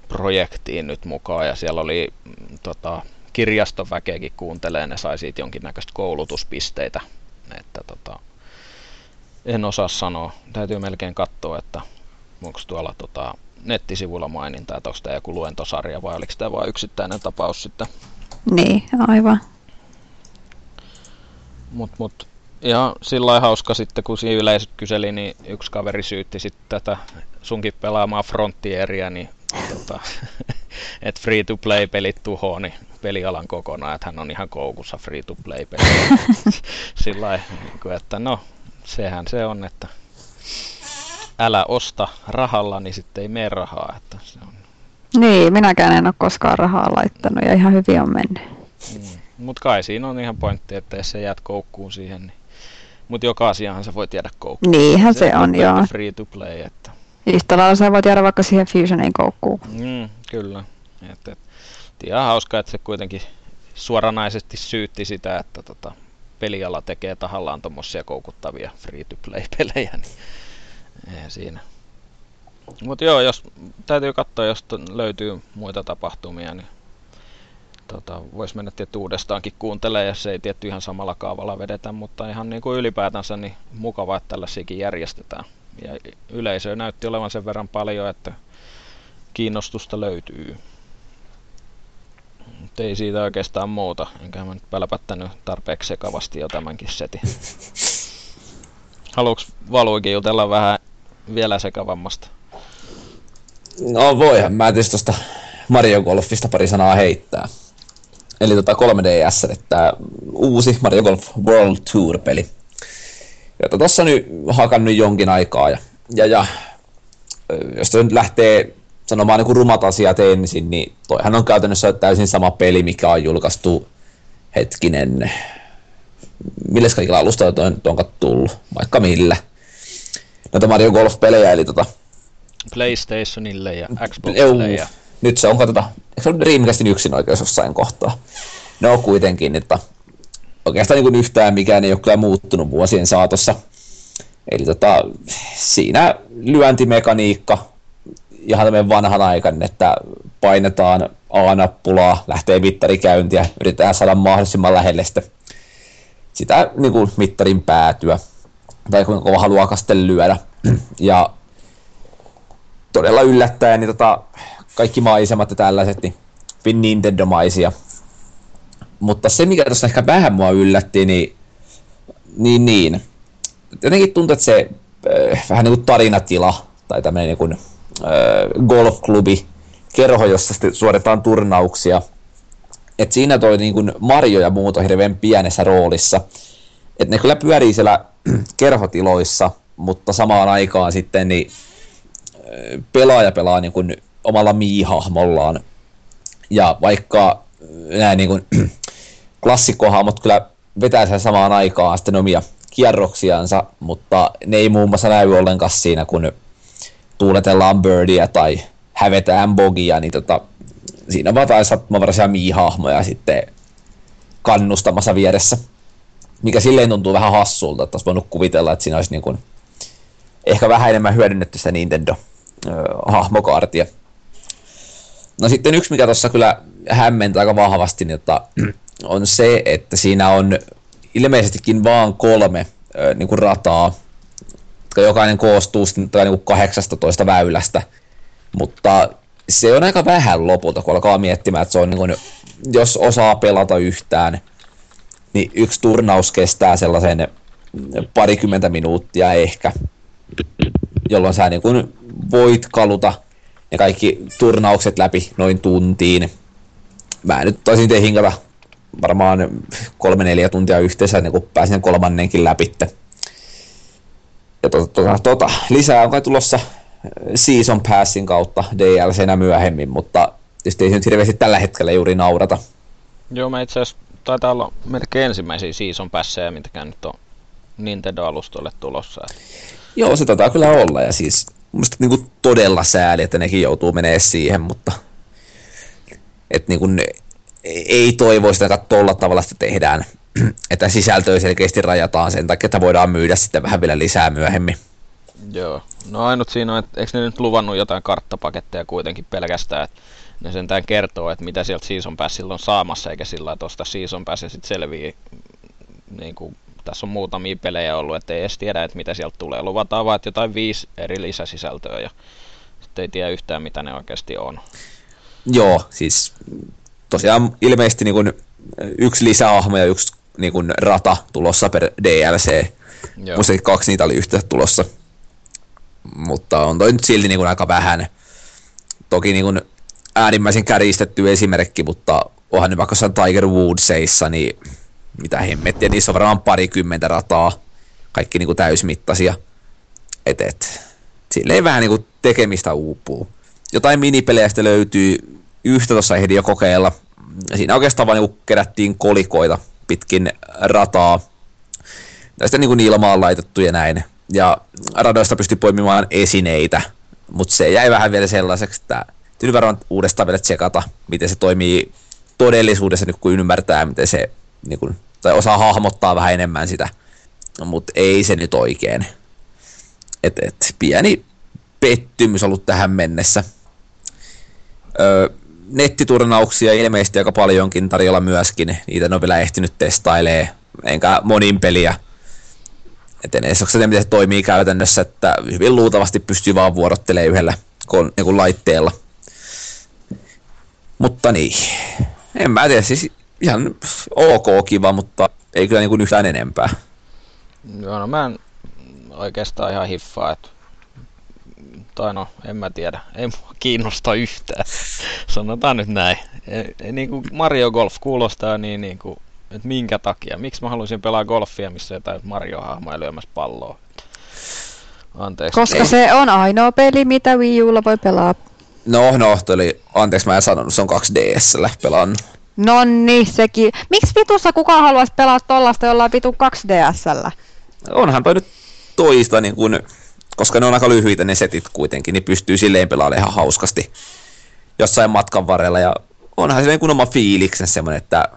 projektiin nyt mukaan ja siellä oli mm, tota, kirjastoväkeäkin kuuntelee, ne sai siitä jonkinnäköistä koulutuspisteitä. Että, tota, en osaa sanoa. Täytyy melkein katsoa, että onko tuolla tota, nettisivuilla maininta, että onko tämä joku luentosarja vai oliko tämä vain yksittäinen tapaus sitten. Niin, aivan. Mut, mut, ja sillä hauska sitten, kun siinä yleisöt kyseli, niin yksi kaveri syytti sitten tätä sunkin pelaamaa Frontieria, niin tota, että free-to-play-pelit tuhoaa niin pelialan kokonaan, että hän on ihan koukussa free-to-play-peli. Sillä niin että no, sehän se on, että älä osta rahalla, niin sitten ei mene rahaa. Että se on... Niin, minäkään en ole koskaan rahaa laittanut ja ihan hyvin on mennyt. Mm. Mutta kai siinä on ihan pointti, että jos sä jäät koukkuun siihen, niin... Mutta joka asiahan se voi jäädä koukkuun. Niinhän se, se on, joo. Free to play, että... Yhtä lailla sä voit jäädä vaikka siihen Fusionin koukkuun. Mm, kyllä. Et, et, ihan hauskaa, että se kuitenkin suoranaisesti syytti sitä, että tota, peliala tekee tahallaan tuommoisia koukuttavia free-to-play-pelejä, niin eihän siinä. Mutta joo, jos täytyy katsoa, jos löytyy muita tapahtumia, niin tota, voisi mennä tietty uudestaankin kuuntelemaan, jos ei tietty ihan samalla kaavalla vedetä, mutta ihan niin kuin ylipäätänsä niin mukavaa, että tällaisiakin järjestetään. Ja yleisö näytti olevan sen verran paljon, että kiinnostusta löytyy. Mutta ei siitä oikeastaan muuta. Enkä mä nyt pälpättänyt tarpeeksi sekavasti jo tämänkin setin. Haluuks Valuikin jutella vähän vielä sekavammasta? No voihan mä tietysti tuosta Mario Golfista pari sanaa heittää. Eli tota 3DS, että uusi Mario Golf World Tour-peli. Jota tossa nyt hakannut jonkin aikaa. Ja, ja, ja jos nyt lähtee sanomaan niin rumat asiat ensin, niin toihan on käytännössä täysin sama peli, mikä on julkaistu hetkinen, millä kaikilla alustoilla on, on tullut, vaikka millä. Noita Mario Golf-pelejä, eli tota... PlayStationille ja Xboxille ja... Nyt se on, katsota, eikö se ole Dreamcastin yksin oikeus jossain kohtaa? No kuitenkin, että oikeastaan niin yhtään mikään ei ole kyllä muuttunut vuosien saatossa. Eli tota, siinä lyöntimekaniikka, ihan tämmöinen vanhanaikainen, että painetaan A-nappulaa, lähtee mittarikäyntiä, yritetään saada mahdollisimman lähelle sitä, sitä niin kuin mittarin päätyä, tai kuinka kova haluaa sitten lyödä. Ja todella yllättäen, niin tota, kaikki maisemat ja tällaiset, niin hyvin Nintendo-maisia. Mutta se, mikä tuossa ehkä vähän mua yllätti, niin, niin, niin. jotenkin tuntuu, että se äh, vähän niin kuin tarinatila, tai tämmöinen niin kuin, golfklubi, kerho, jossa sitten suoritetaan turnauksia. Et siinä toi niin kuin Mario ja muut on hirveän pienessä roolissa. Et ne kyllä pyörii siellä kerhotiloissa, mutta samaan aikaan sitten niin pelaaja pelaa niin kuin omalla miihahmollaan. Ja vaikka nämä niin kuin, klassikkohahmot kyllä vetää sen samaan aikaan sitten omia kierroksiansa, mutta ne ei muun muassa näy ollenkaan siinä, kun tuuletellaan birdia tai hävetään bogia, niin tota, siinä vaan taisi sattumanvaraisia miihahmoja sitten kannustamassa vieressä. Mikä silleen tuntuu vähän hassulta, että olisi voinut kuvitella, että siinä olisi niin kuin ehkä vähän enemmän hyödynnetty sitä Nintendo-hahmokaartia. No sitten yksi, mikä tuossa kyllä hämmentää aika vahvasti, niin että on se, että siinä on ilmeisestikin vaan kolme niin kuin rataa, jotka jokainen koostuu sitten niin 18 väylästä, mutta se on aika vähän lopulta, kun alkaa miettimään, että se on niin kuin, jos osaa pelata yhtään, niin yksi turnaus kestää sellaisen parikymmentä minuuttia ehkä, jolloin sä niin kuin voit kaluta ne kaikki turnaukset läpi noin tuntiin. Mä nyt taisin te hinkata varmaan kolme-neljä tuntia yhteensä, niin kun pääsin kolmannenkin läpi. Ja tota, tota, tota, lisää on kai tulossa Season Passin kautta DLCnä myöhemmin, mutta tietysti ei se nyt hirveästi tällä hetkellä juuri naurata. Joo, mä itse asiassa taitaa olla melkein ensimmäisiä Season Passeja, mitäkään nyt on Nintendo-alustoille tulossa. Joo, se taitaa kyllä olla, ja siis mun niin todella sääli, että nekin joutuu menee siihen, mutta että niin kuin, ei toivoisi, että tuolla tavalla sitä tehdään, että sisältöä selkeästi rajataan sen takia, että voidaan myydä sitten vähän vielä lisää myöhemmin. Joo, no ainut siinä on, että eikö ne nyt luvannut jotain karttapaketteja kuitenkin pelkästään, että ne sentään kertoo, että mitä sieltä Season Passilla on saamassa, eikä sillä lailla tuosta Season Passia sitten selvii niin kuin tässä on muutamia pelejä ollut, että ei edes tiedä, että mitä sieltä tulee. Luvataan vaan, että jotain viisi eri lisäsisältöä ja sitten ei tiedä yhtään, mitä ne oikeasti on. Joo, siis tosiaan ilmeisesti niin kuin yksi lisäahmo ja yksi niin kuin rata tulossa per DLC. Muistakin kaksi niitä oli yhteensä tulossa. Mutta on toi nyt silti niin kuin aika vähän. Toki niin kuin äärimmäisen kärjistetty esimerkki, mutta onhan nyt vaikka Tiger Woodsseissa, niin mitä hemmettiä, niissä on varmaan parikymmentä rataa, kaikki niin kuin täysmittaisia. Et, et, silleen vähän niin kuin tekemistä uupuu. Jotain minipelejä sitten löytyy, yhtä tuossa ehdin jo kokeilla. Siinä oikeastaan vaan niin kerättiin kolikoita pitkin rataa. Tästä niin kuin ilmaan laitettu ja näin. Ja radoista pystyi poimimaan esineitä, mutta se jäi vähän vielä sellaiseksi, että tyyli varmaan uudestaan vielä tsekata, miten se toimii todellisuudessa nyt kun ymmärtää, miten se niin kuin, tai osaa hahmottaa vähän enemmän sitä, mutta ei se nyt oikein. Et, et, pieni pettymys ollut tähän mennessä. Öö, nettiturnauksia ilmeisesti aika paljonkin tarjolla myöskin. Niitä on vielä ehtinyt testailee, enkä monin peliä. Et en edes ole miten se toimii käytännössä, että hyvin luultavasti pystyy vaan vuorottelemaan yhdellä kon, niin laitteella. Mutta niin, en mä tiedä, siis ihan ok kiva, mutta ei kyllä niin yhtään enempää. Joo, no mä en oikeastaan ihan hiffaa, että tai no, en mä tiedä, ei mua kiinnosta yhtään. Sanotaan nyt näin. Ei, ei, niin kuin Mario Golf kuulostaa niin, niin kuin, että minkä takia. Miksi mä haluaisin pelaa golfia, missä jotain Mario-hahmoja lyömässä palloa? Anteeksi. Koska ei. se on ainoa peli, mitä Wii Ulla voi pelaa. No, no, oli, anteeksi mä en sanonut, se on 2DSllä pelannut. No niin, sekin. Miksi vitussa kukaan haluaisi pelaa tollasta jollain vitu 2DSllä? Onhan toi nyt toista, niin kun, koska ne on aika lyhyitä ne setit kuitenkin, niin pystyy silleen pelaamaan ihan hauskasti jossain matkan varrella. Ja onhan se niin kun oma fiiliksen semmoinen, että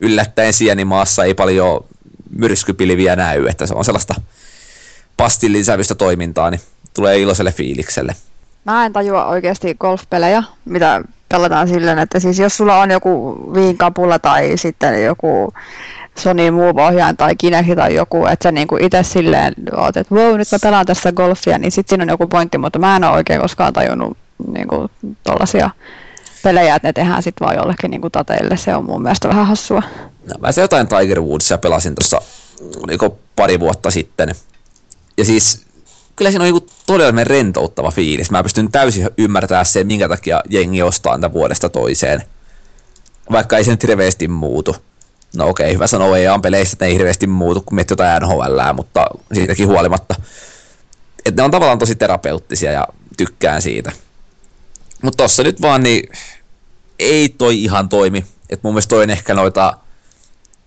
yllättäen sienimaassa ei paljon myrskypilviä näy, että se on sellaista pastillisävystä toimintaa, niin tulee iloiselle fiilikselle. Mä en tajua oikeasti golfpelejä, mitä pelataan silleen, että siis jos sulla on joku viinkapulla tai sitten joku Sony Move-ohjaaja tai Kinect tai joku, että sä niinku itse silleen oot, että wow, nyt mä pelaan tässä golfia, niin sitten siinä on joku pointti, mutta mä en ole oikein koskaan tajunnut niinku tollasia pelejä, että ne tehdään sitten vaan jollekin niinku tateille. Se on mun mielestä vähän hassua. No, mä se jotain Tiger Woodsia pelasin tuossa oliko pari vuotta sitten. Ja siis kyllä siinä on joku todella rentouttava fiilis. Mä pystyn täysin ymmärtämään sen, minkä takia jengi ostaa tätä vuodesta toiseen. Vaikka ei se nyt hirveästi muutu. No okei, okay, hyvä sanoa EA peleistä, että ne ei hirveästi muutu, kun miettii jotain NHL, mutta siitäkin huolimatta. Että ne on tavallaan tosi terapeuttisia ja tykkään siitä. Mutta tossa nyt vaan niin ei toi ihan toimi. Et mun mielestä toi on ehkä noita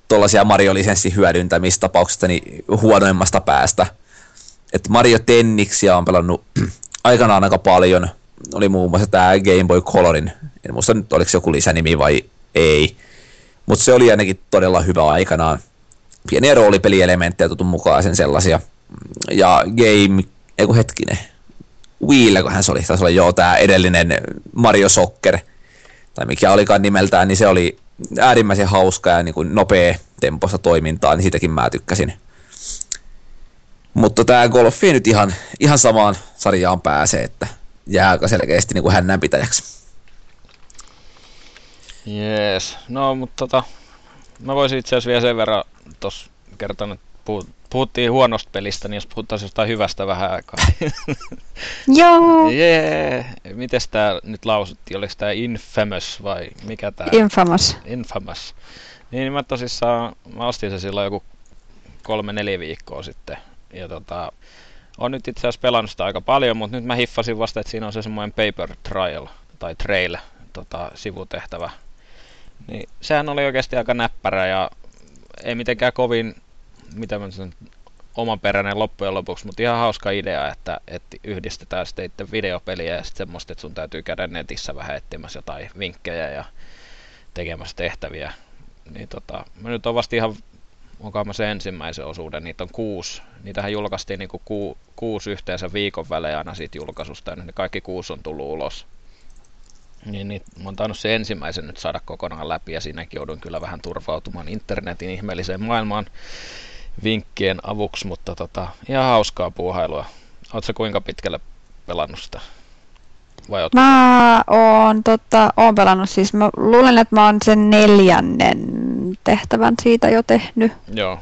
tuollaisia Mario-lisenssin hyödyntämistapauksista niin huonoimmasta päästä – että Mario Tenniksiä on pelannut aikanaan aika paljon. Oli muun muassa tämä Game Boy Colorin, en muista nyt oliko se joku lisänimi vai ei. Mutta se oli ainakin todella hyvä aikanaan. Pieniä roolipelielementtejä tutun mukaan sen sellaisia. Ja Game, eiku hetkinen, hän se oli, taisi olla joo tämä edellinen Mario Soccer, tai mikä olikaan nimeltään, niin se oli äärimmäisen hauska ja niin kuin nopea temposta toimintaa, niin siitäkin mä tykkäsin. Mutta tämä golfi nyt ihan, ihan samaan sarjaan pääse, että jää aika selkeästi niin hännän pitäjäksi. Jees, no mutta tota, Mä voisin itse asiassa vielä sen verran tuossa kertoa, että puhuttiin huonosta pelistä, niin jos puhuttaisiin jostain hyvästä vähän aikaa. Joo, Jee! Mites tää nyt lausuttiin? Oliko tää Infamous vai mikä tää? infamous. Infamous. Niin mä tosissaan, mä ostin se silloin joku kolme neljä viikkoa sitten. Ja tota, on nyt itse asiassa pelannut sitä aika paljon, mutta nyt mä hiffasin vasta, että siinä on se semmoinen paper trial tai trail tota, sivutehtävä. Niin sehän oli oikeasti aika näppärä ja ei mitenkään kovin, mitä mä sanon, omanperäinen loppujen lopuksi, mutta ihan hauska idea, että, että yhdistetään sitten videopeliä ja sitten semmoista, että sun täytyy käydä netissä vähän etsimässä jotain vinkkejä ja tekemässä tehtäviä. Niin tota, mä nyt on vasta ihan, onkaan mä se ensimmäisen osuuden, niitä on kuusi. Niitähän julkaistiin niinku ku, kuusi yhteensä viikon välein aina siitä julkaisusta ja nyt ne kaikki kuusi on tullut ulos. Niin, niin mä oon tainnut sen ensimmäisen nyt saada kokonaan läpi ja siinäkin joudun kyllä vähän turvautumaan internetin ihmeelliseen maailmaan vinkkien avuksi, mutta tota, ihan hauskaa puuhailua. Oletko kuinka pitkälle pelannut sitä? Vai? Mä oon, tota, oon pelannut siis, mä luulen, että mä oon sen neljännen tehtävän siitä jo tehnyt. Joo,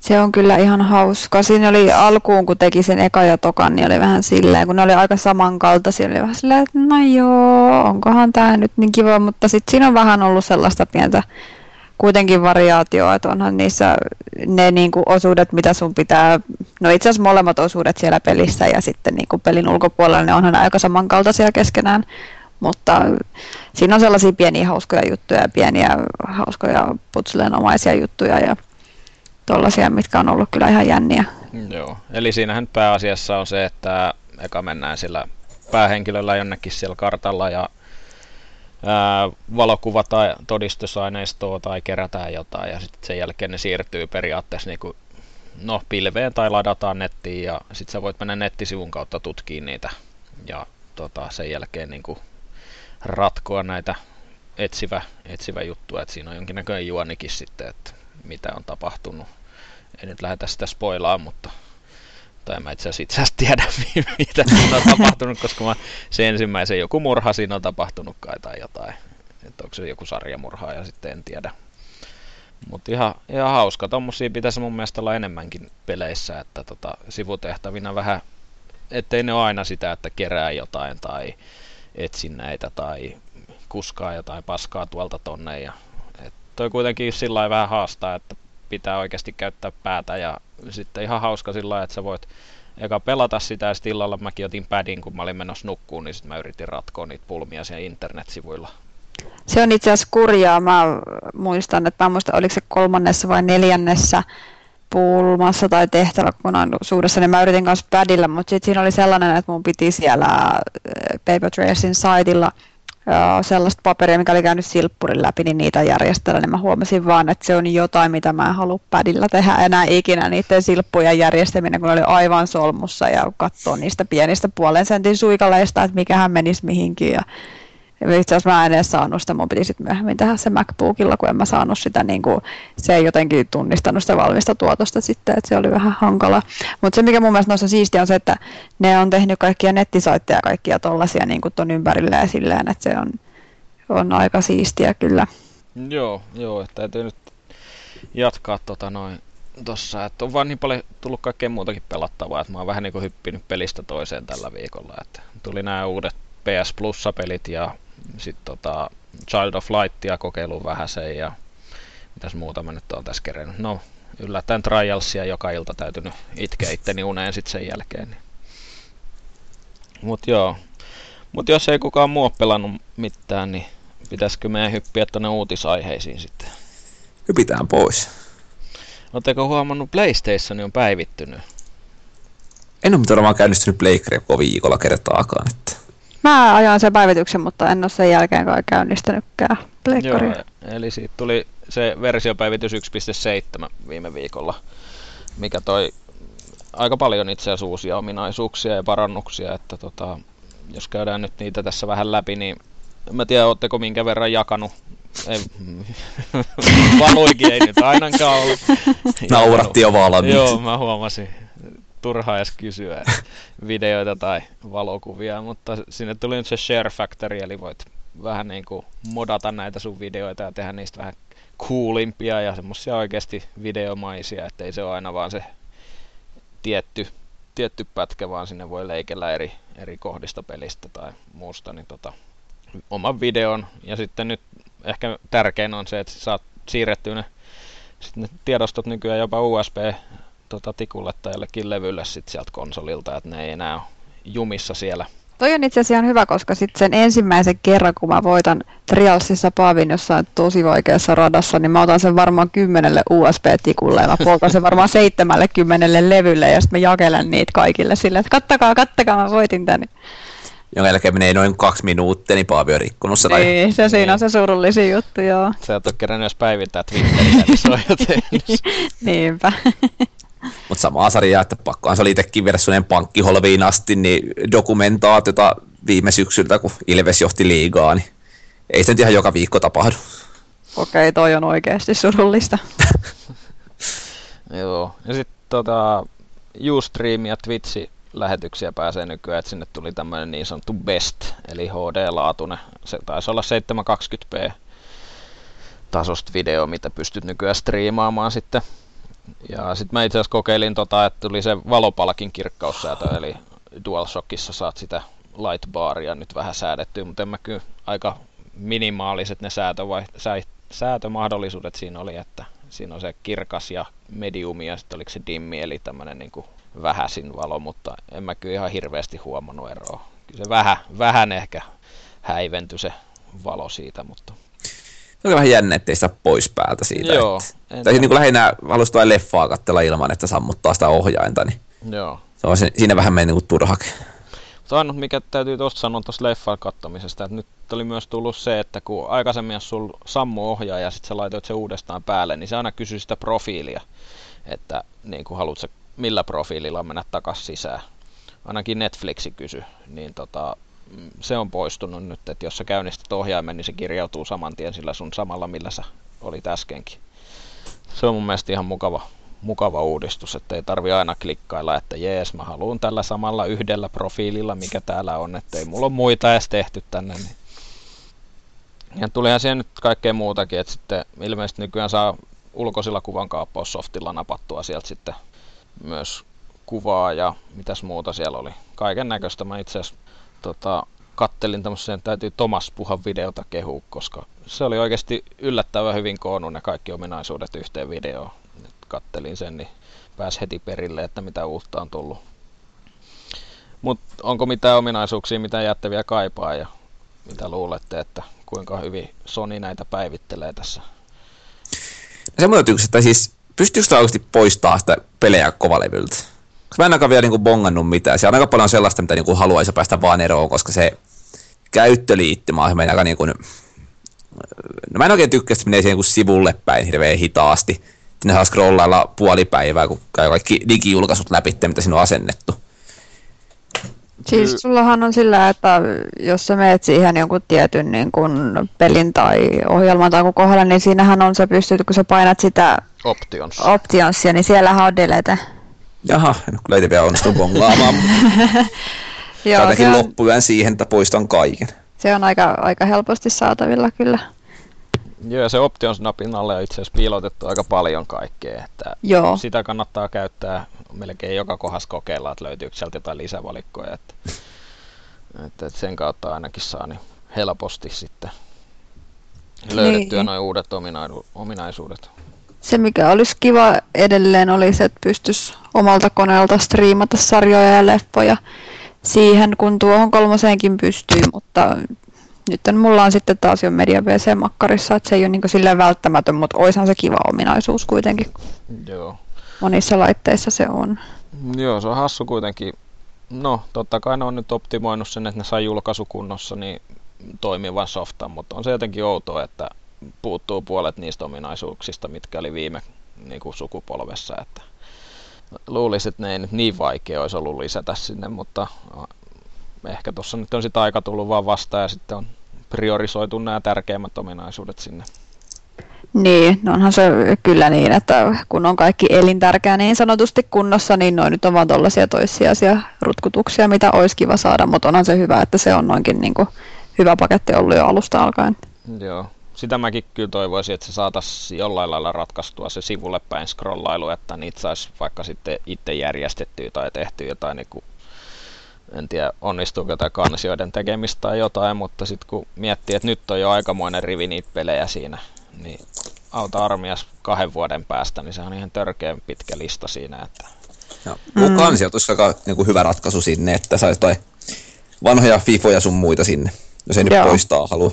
Se on kyllä ihan hauska. Siinä oli alkuun, kun teki sen eka ja tokan, niin oli vähän silleen, kun ne oli aika samankaltaisia, oli vähän silleen, että no joo, onkohan tää nyt niin kiva, mutta sitten siinä on vähän ollut sellaista pientä kuitenkin variaatioa, että onhan niissä ne niinku osuudet, mitä sun pitää, no itse asiassa molemmat osuudet siellä pelissä ja sitten niinku pelin ulkopuolella, ne onhan aika samankaltaisia keskenään, mutta siinä on sellaisia pieniä hauskoja juttuja ja pieniä hauskoja putsleenomaisia juttuja ja tollaisia, mitkä on ollut kyllä ihan jänniä. joo. Eli siinähän pääasiassa on se, että eka mennään sillä päähenkilöllä jonnekin siellä kartalla ja ää, valokuvataan todistusaineistoa tai kerätään jotain ja sitten sen jälkeen ne siirtyy periaatteessa niinku, no, pilveen tai ladataan nettiin ja sitten sä voit mennä nettisivun kautta tutkiin niitä ja tota, sen jälkeen niinku, ratkoa näitä etsivä, etsivä juttu, että siinä on jonkinnäköinen juonikin sitten, että mitä on tapahtunut. Ei nyt lähdetä sitä spoilaa, mutta tai mä itse asiassa tiedä, mitä siinä on tapahtunut, koska mä se ensimmäisen joku murha siinä on tapahtunut kai tai jotain. Että onko se joku sarjamurha ja sitten en tiedä. Mutta ihan, ihan hauska. Tommosia pitäisi mun mielestä olla enemmänkin peleissä, että tota, sivutehtävinä vähän, ettei ne ole aina sitä, että kerää jotain tai etsin näitä tai kuskaa jotain paskaa tuolta tonne. Ja, et toi kuitenkin sillä vähän haastaa, että pitää oikeasti käyttää päätä ja sitten ihan hauska sillä lailla, että sä voit eka pelata sitä ja sitten illalla mäkin otin padin, kun mä olin menossa nukkuun, niin sitten mä yritin ratkoa niitä pulmia siellä internetsivuilla. Se on itse asiassa kurjaa. Mä muistan, että mä en muista, oliko se kolmannessa vai neljännessä pulmassa tai tehtäväkokonaisuudessa, niin mä yritin kanssa padilla, mutta sitten siinä oli sellainen, että mun piti siellä äh, Paper Trailsin saitilla äh, sellaista paperia, mikä oli käynyt silppurin läpi, niin niitä järjestellä, niin mä huomasin vaan, että se on jotain, mitä mä en halua padilla tehdä enää ikinä, niiden silppujen järjestäminen, kun oli aivan solmussa ja katsoa niistä pienistä puolen sentin suikaleista, että mikähän menisi mihinkin ja ja itse asiassa mä en edes saanut sitä, mun piti sitten myöhemmin tehdä se MacBookilla, kun en mä saanut sitä, niin kuin, se ei jotenkin tunnistanut sitä valmista tuotosta sitten, että se oli vähän hankala. Mutta se, mikä mun mielestä noissa siistiä on se, että ne on tehnyt kaikkia nettisaitteja ja kaikkia tollasia niin kuin ton ympärillä ja silleen, että se on, on aika siistiä kyllä. Joo, joo, että täytyy nyt jatkaa tota noin tossa, että on vaan niin paljon tullut kaikkea muutakin pelattavaa, että mä oon vähän niin kuin hyppinyt pelistä toiseen tällä viikolla, että tuli nämä uudet PS Plus-pelit ja sitten tota Child of Lightia kokeilun vähän sen ja mitäs muuta mä nyt oon tässä kerennyt. No, yllättäen Trialsia joka ilta täytynyt itkeä itteni uneen sitten sen jälkeen. Niin. Mut joo. Mut jos ei kukaan muu ole pelannut mitään, niin pitäisikö meidän hyppiä tonne uutisaiheisiin sitten? Hypitään pois. Oletteko huomannut PlayStation on päivittynyt? En ole mitään varmaan käynnistynyt koko viikolla kertaakaan. Että. Mä ajan sen päivityksen, mutta en ole sen jälkeen kai käynnistänytkään pleikkaria. Joo, eli siitä tuli se versiopäivitys 1.7 viime viikolla, mikä toi aika paljon itse asiassa uusia ominaisuuksia ja parannuksia, että tota, jos käydään nyt niitä tässä vähän läpi, niin en mä tiedä, ootteko minkä verran jakanut. Ei, valuikin ei nyt ainakaan ollut. Nauratti jo valmiiksi. Joo, mä huomasin. Turhaa edes kysyä videoita tai valokuvia, mutta sinne tuli nyt se share factory, eli voit vähän niin kuin modata näitä sun videoita ja tehdä niistä vähän coolimpia ja semmoisia oikeasti videomaisia, että ei se ole aina vaan se tietty, tietty pätkä, vaan sinne voi leikellä eri, eri kohdista pelistä tai muusta, niin tota, oman videon. Ja sitten nyt ehkä tärkein on se, että saat siirrettyä ne, sit ne tiedostot nykyään jopa USB tota, tikulle tai jollekin levylle sit sieltä konsolilta, että ne ei enää ole jumissa siellä. Toi on itse asiassa ihan hyvä, koska sitten sen ensimmäisen kerran, kun mä voitan Trialsissa Paavin jossain tosi vaikeassa radassa, niin mä otan sen varmaan kymmenelle USB-tikulle ja mä poltan sen varmaan seitsemälle kymmenelle levylle ja sitten mä jakelen niitä kaikille sille, että kattakaa, kattakaa, mä voitin tän. Jonka jälkeen menee noin kaksi minuuttia, niin Paavi on rikkunut se. Niin, se siinä on se surullisin juttu, joo. Sä et ole kerännyt edes päivittää Twitterissä, niin se on jo tehnyt. Niinpä. Mutta samaa sarjaa, että pakkohan se oli itsekin viedä sellainen pankkiholviin asti, niin dokumentaatiota viime syksyltä, kun Ilves johti liigaa, niin ei se nyt ihan joka viikko tapahdu. Okei, toi on oikeasti surullista. Joo, ja sitten tota, Ustream ja Twitchi lähetyksiä pääsee nykyään, että sinne tuli tämmöinen niin sanottu best, eli HD-laatuinen. Se taisi olla 720p tasosta video, mitä pystyt nykyään striimaamaan sitten. Ja sitten mä itse asiassa kokeilin tota, että tuli se valopalkin kirkkaussäätö, eli DualShockissa saat sitä lightbaria nyt vähän säädettyä, mutta en mä kyllä aika minimaaliset ne säätövai- sä- säätömahdollisuudet siinä oli, että siinä on se kirkas ja mediumi ja sitten oliko se dimmi, eli tämmöinen niin vähäsin valo, mutta en mä kyllä ihan hirveästi huomannut eroa. Kyllä se vähän, vähän ehkä häiventyi se valo siitä, mutta... Se oli vähän jännä, ettei sitä pois päältä siitä. Joo. Että, tai niin kuin lähinnä halusi jotain leffaa katsella ilman, että sammuttaa sitä ohjainta, niin Joo. se on siinä vähän meni niin turhakin. Mutta ainut mikä täytyy tuosta sanoa tuosta leffan kattomisesta, että nyt oli myös tullut se, että kun aikaisemmin jos sulla sammu ohjaa ja sitten sä laitoit se uudestaan päälle, niin se aina kysyy sitä profiilia, että niin kuin haluat millä profiililla mennä takaisin sisään. Ainakin Netflixi kysy, niin tota, se on poistunut nyt, että jos sä käynnistät ohjaimen, niin se kirjautuu saman tien sillä sun samalla, millä sä olit äskenkin. Se on mun mielestä ihan mukava, mukava uudistus, että ei tarvi aina klikkailla, että jees, mä haluan tällä samalla yhdellä profiililla, mikä täällä on, että ei mulla ole muita edes tehty tänne. Niin. Ja tulihan siihen nyt kaikkea muutakin, että sitten ilmeisesti nykyään saa ulkoisilla kuvan kaappaussoftilla napattua sieltä sitten myös kuvaa ja mitäs muuta siellä oli. Kaiken näköistä mä itse asiassa tota, kattelin tämmöisen, täytyy Tomas Puhan videota kehua, koska se oli oikeasti yllättävän hyvin koonnut ne kaikki ominaisuudet yhteen videoon. Nyt kattelin sen, niin pääs heti perille, että mitä uutta on tullut. Mutta onko mitään ominaisuuksia, mitä jäätte vielä kaipaa ja mitä luulette, että kuinka hyvin Sony näitä päivittelee tässä? Semmoinen yksi, että siis pystyykö sitä oikeasti poistaa sitä pelejä kovalevyltä? Koska mä en ainakaan vielä niin bongannut mitään. Se on aika paljon sellaista, mitä niin haluaisi päästä vaan eroon, koska se käyttöliittymä on aika niin kuin... No mä en oikein tykkää, että menee siihen niin sivulle päin hirveän hitaasti. Sinne saa scrollailla puoli päivää, kun käy kaikki digijulkaisut läpi, mitä siinä on asennettu. Siis sullahan on sillä, että jos sä meet siihen jonkun tietyn niin kun pelin tai ohjelman tai jonkun kohdalla, niin siinähän on se pystyt, kun sä painat sitä Options. optionsia, niin siellähän on delete. Jaha, en kyllä itse vielä onnistu bongaamaan. Joo, se on, loppuyön siihen, että poistan kaiken. se on aika, aika helposti saatavilla kyllä. Joo, ja se Options-napin alle on itse asiassa piilotettu aika paljon kaikkea, että Joo. sitä kannattaa käyttää melkein joka kohdassa kokeilla, että löytyykö sieltä jotain lisävalikkoja, että, että, että sen kautta ainakin saa niin helposti sitten löydettyä Niin. noin uudet ominaisuudet. Se mikä olisi kiva edelleen olisi, että pystyisi omalta koneelta striimata sarjoja ja leffoja siihen, kun tuohon kolmoseenkin pystyy, mutta nyt mulla on sitten taas jo Media PC-makkarissa, että se ei ole niin silleen välttämätön, mutta oishan se kiva ominaisuus kuitenkin. Joo. Monissa laitteissa se on. Joo, se on hassu kuitenkin. No, totta kai ne on nyt optimoinut sen, että ne sai julkaisukunnossa niin toimivan softan, mutta on se jotenkin outoa, että puuttuu puolet niistä ominaisuuksista, mitkä oli viime niin kuin sukupolvessa. Että luulisin, että ne ei nyt niin vaikea olisi ollut lisätä sinne, mutta ehkä tuossa nyt on sitä aika tullut vaan vastaan ja sitten on priorisoitu nämä tärkeimmät ominaisuudet sinne. Niin, no onhan se kyllä niin, että kun on kaikki elintärkeä niin sanotusti kunnossa, niin noin nyt on vaan tuollaisia toissijaisia rutkutuksia, mitä olisi kiva saada, mutta onhan se hyvä, että se on noinkin niin kuin hyvä paketti ollut jo alusta alkaen. Joo. Sitä mäkin kyllä toivoisin, että se saataisiin jollain lailla ratkaistua se sivulle päin scrollailu, että niitä saisi vaikka sitten itse järjestettyä tai tehtyä jotain niin kuin en tiedä onnistuuko jotain kansioiden tekemistä tai jotain, mutta sitten kun miettii, että nyt on jo aikamoinen rivi niitä pelejä siinä, niin auta armias kahden vuoden päästä, niin se on ihan törkeän pitkä lista siinä. Että... No, mm. kansi olisi aika niin kuin hyvä ratkaisu sinne, että saisi toi vanhoja FIFOja sun muita sinne, jos ei Joo. nyt poistaa halua.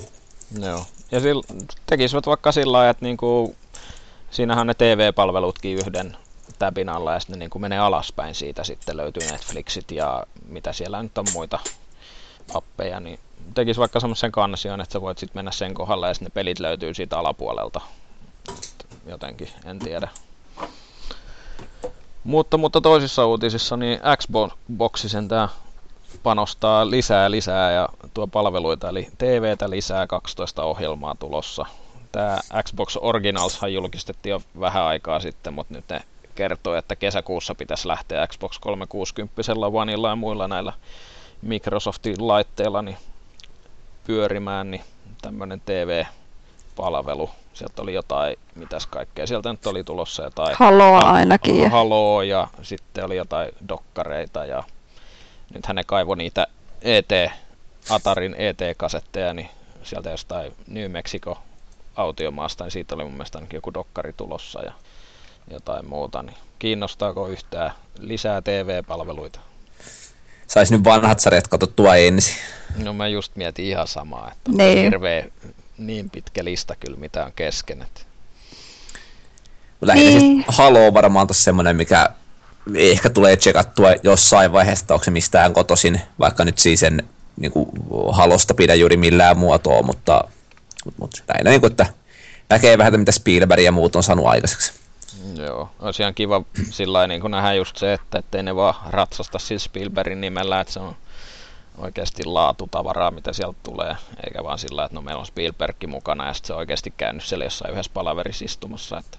Joo. Ja sillä, tekisivät vaikka sillä lailla, että niinku, siinähän ne TV-palvelutkin yhden tabin alla ja sitten ne niin menee alaspäin siitä sitten löytyy Netflixit ja mitä siellä nyt on muita appeja, niin tekis vaikka semmoisen kansion, että sä voit sitten mennä sen kohdalle ja sitten ne pelit löytyy siitä alapuolelta. Jotenkin, en tiedä. Mutta, mutta toisissa uutisissa niin Xboxi sentään panostaa lisää lisää ja tuo palveluita, eli TVtä lisää 12 ohjelmaa tulossa. Tämä Xbox Originalshan julkistettiin jo vähän aikaa sitten, mutta nyt ne kertoo, että kesäkuussa pitäisi lähteä Xbox 360 Oneilla ja muilla näillä Microsoftin laitteilla niin pyörimään, niin tämmöinen TV-palvelu. Sieltä oli jotain, mitäs kaikkea. Sieltä nyt oli tulossa jotain... Haloa ainakin. Haloa ja sitten oli jotain dokkareita ja nythän ne kaivoi niitä ET, Atarin ET-kasetteja, niin sieltä jostain New Mexico autiomaasta, niin siitä oli mun mielestä ainakin joku dokkari tulossa ja jotain muuta, niin kiinnostaako yhtään lisää TV-palveluita? Saisi nyt vanhat sarjat katsottua ensin. No mä just mietin ihan samaa, että niin. on hirveä niin pitkä lista kyllä mitä on kesken. Että... Lähinnä niin. siis Halo on varmaan tossa semmonen, mikä ehkä tulee tsekattua jossain vaiheessa, onko se mistään kotosin, vaikka nyt siis en niin kuin, Halosta pidä juuri millään muotoa, mutta, mutta, mutta näin, niin kuin, että näkee vähän, mitä Spielberg ja muut on saanut aikaiseksi. Joo, olisi ihan kiva sillä niin kun nähdään just se, että ettei ne vaan ratsasta siis Spielbergin nimellä, että se on oikeasti laatutavaraa, mitä sieltä tulee, eikä vaan sillä, että no meillä on Spielberg mukana ja sitten se on oikeasti käynyt siellä jossain yhdessä palaverissa istumassa. Että...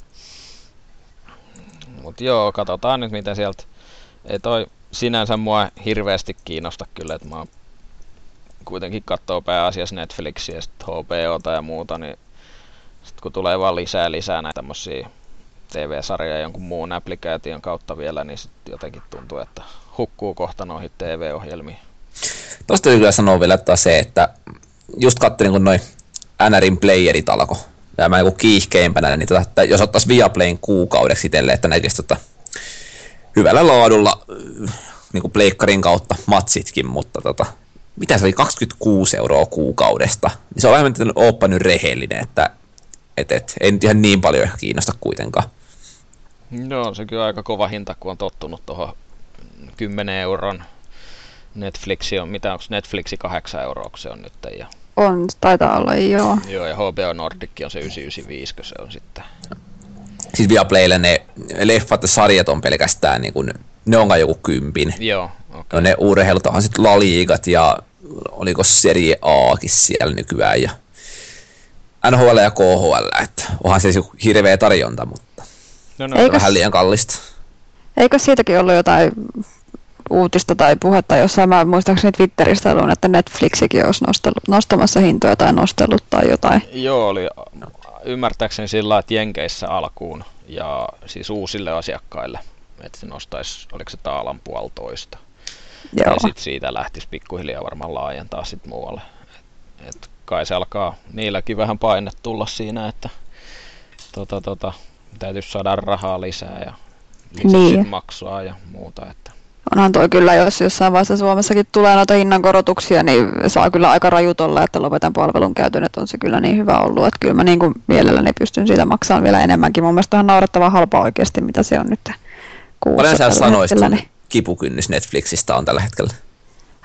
Mut joo, katsotaan nyt mitä sieltä. Ei toi sinänsä mua hirveästi kiinnosta kyllä, että mä kuitenkin katsoo pääasiassa Netflixiä ja sitten HBOta ja muuta, niin sitten kun tulee vaan lisää lisää näitä tämmöisiä TV-sarjaa jonkun muun applikaation kautta vielä, niin sitten jotenkin tuntuu, että hukkuu kohta noihin TV-ohjelmiin. Tuosta kyllä sanoa vielä että se, että just katselin, kun noin NRin playerit alkoi. Ja mä joku kiihkeimpänä, niin tota, että jos ottaisi Viaplayn kuukaudeksi itselle, että näkisi tota hyvällä laadulla niin kuin pleikkarin kautta matsitkin, mutta tota, mitä se oli, 26 euroa kuukaudesta. Niin se on vähän ooppa nyt rehellinen, että et, et, ei nyt ihan niin paljon ehkä kiinnosta kuitenkaan. No on se kyllä aika kova hinta, kun on tottunut tuohon 10 euron Netflixi on, mitä onko Netflixi 8 euroa, se on nyt. Ja... On, taitaa olla, joo. Joo, ja HBO Nordic on se 995, kun se on sitten. Siis Viaplaylle ne leffat ja sarjat on pelkästään, niin kuin, ne on joku kympin. Joo, okay. no, ne urheilut on sitten laliigat ja oliko Serie Aakin siellä nykyään ja NHL ja KHL, että onhan se hirveä tarjonta, mutta no, no. Eikös, vähän liian kallista. Eikö siitäkin ollut jotain uutista tai puhetta jossain, mä muistaakseni Twitteristä luin, että Netflixikin olisi nostellut, nostamassa hintoja tai nostellut tai jotain. Joo, oli ymmärtääkseni sillä että Jenkeissä alkuun ja siis uusille asiakkaille, että se nostaisi, oliko se taalan puolitoista. Joo. Ja sitten siitä lähtisi pikkuhiljaa varmaan laajentaa sitten muualle. Et, et kai se alkaa niilläkin vähän paine tulla siinä, että tota, tota, täytyisi saada rahaa lisää ja lisää niin. maksua ja muuta. Että. Onhan toi kyllä, jos jossain vaiheessa Suomessakin tulee noita hinnankorotuksia, niin saa kyllä aika rajut olla, että lopetan palvelun käytön, että on se kyllä niin hyvä ollut, että kyllä mä niin kuin mielelläni pystyn siitä maksamaan vielä enemmänkin. Mun mielestä on naurettava halpa oikeasti, mitä se on nyt kuussa. Paljon sä sanoisit, niin... kipukynnys Netflixistä on tällä hetkellä?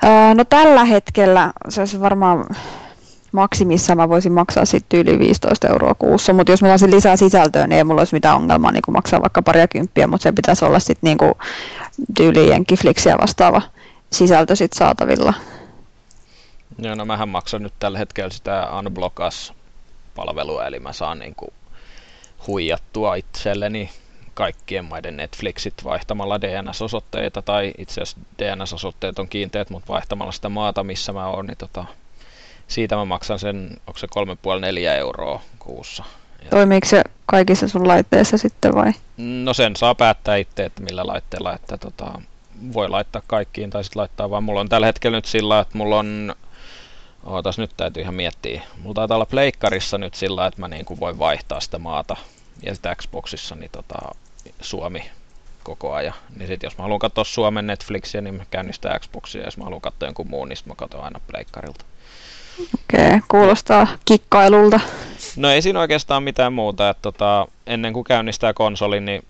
Öö, no tällä hetkellä se olisi varmaan maksimissa mä voisin maksaa sitten yli 15 euroa kuussa, mutta jos mä saisin lisää sisältöä, niin ei mulla olisi mitään ongelmaa niin maksaa vaikka paria kymppiä, mutta se pitäisi olla sitten niin tyyli Jenkiflixiä vastaava sisältö sit saatavilla. Joo, no mähän maksan nyt tällä hetkellä sitä Unblockas-palvelua, eli mä saan niin kuin huijattua itselleni kaikkien maiden Netflixit vaihtamalla DNS-osoitteita, tai itse asiassa DNS-osoitteet on kiinteät, mutta vaihtamalla sitä maata, missä mä oon, niin tota, siitä mä maksan sen, onko se 3,5-4 euroa kuussa. Toimiiko se kaikissa sun laitteissa sitten vai? No sen saa päättää itse, että millä laitteella, että tota, voi laittaa kaikkiin tai sitten laittaa vaan. Mulla on tällä hetkellä nyt sillä, että mulla on Ootas, nyt täytyy ihan miettiä. Mulla taitaa olla pleikkarissa nyt sillä, että mä niin kuin voin vaihtaa sitä maata. Ja sitten Xboxissa niin tota, Suomi koko ajan. Niin sit jos mä haluan katsoa Suomen Netflixiä, niin mä käynnistän Xboxia. Ja jos mä haluan katsoa jonkun muun, niin mä katson aina pleikkarilta. Okei, okay, kuulostaa kikkailulta. No ei siinä oikeastaan mitään muuta. Että tota, ennen kuin käynnistää konsolin, niin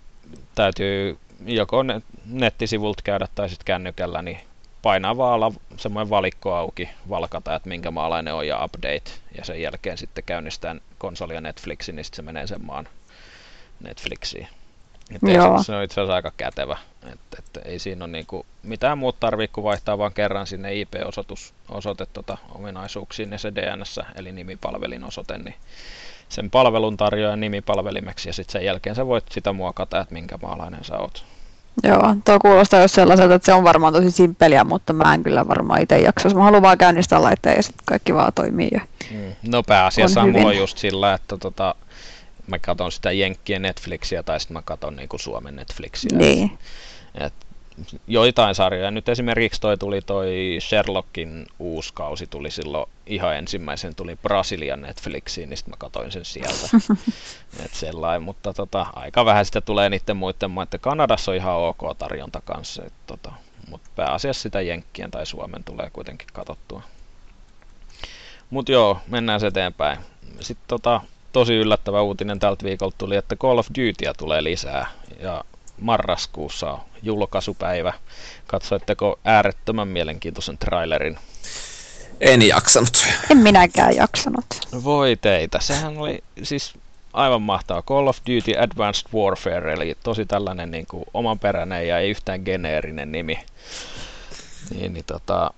täytyy joko nettisivulta käydä tai sitten kännykällä, niin painaa vaan semmoinen valikko auki, valkata, että minkä maalainen on ja update, ja sen jälkeen sitten käynnistää konsoli ja Netflixin, niin sitten se menee sen maan Netflixiin. Joo. Se on itse asiassa aika kätevä, että, että ei siinä ole niinku mitään muuta tarvitse kuin vaihtaa vaan kerran sinne IP-osoitus, osoite tota, ominaisuuksiin ja se DNS, eli nimipalvelin osoite, niin sen palvelun tarjoajan nimipalvelimeksi ja sitten sen jälkeen sä voit sitä muokata, että minkä maalainen sä oot. Joo, tuo kuulostaa jos sellaiselta, että se on varmaan tosi simppeliä, mutta mä en kyllä varmaan itse jaksaisi. Mä haluan vaan käynnistää laitteen ja sitten kaikki vaan toimii. Ja mm. No pääasiassa on mulla on just sillä, että tota, mä katson sitä Jenkkien Netflixiä tai sitten mä katson niinku Suomen Netflixiä. Niin. Et joitain sarjoja. Nyt esimerkiksi toi tuli toi Sherlockin uusi kausi tuli silloin ihan ensimmäisen tuli Brasilian Netflixiin, niin sitten mä katsoin sen sieltä. Et sellainen, mutta tota, aika vähän sitä tulee niiden muiden että Kanadassa on ihan ok tarjonta kanssa. Et tota, mutta pääasiassa sitä Jenkkien tai Suomen tulee kuitenkin katsottua. Mutta joo, mennään eteenpäin. Sitten tota, tosi yllättävä uutinen tältä viikolta tuli, että Call of Dutyä tulee lisää. Ja marraskuussa on julkaisupäivä. Katsoitteko äärettömän mielenkiintoisen trailerin? En jaksanut. En minäkään jaksanut. Voi teitä. Sehän oli siis aivan mahtava. Call of Duty Advanced Warfare, eli tosi tällainen niin kuin omanperäinen ja ei yhtään geneerinen nimi. Niin, niin tota,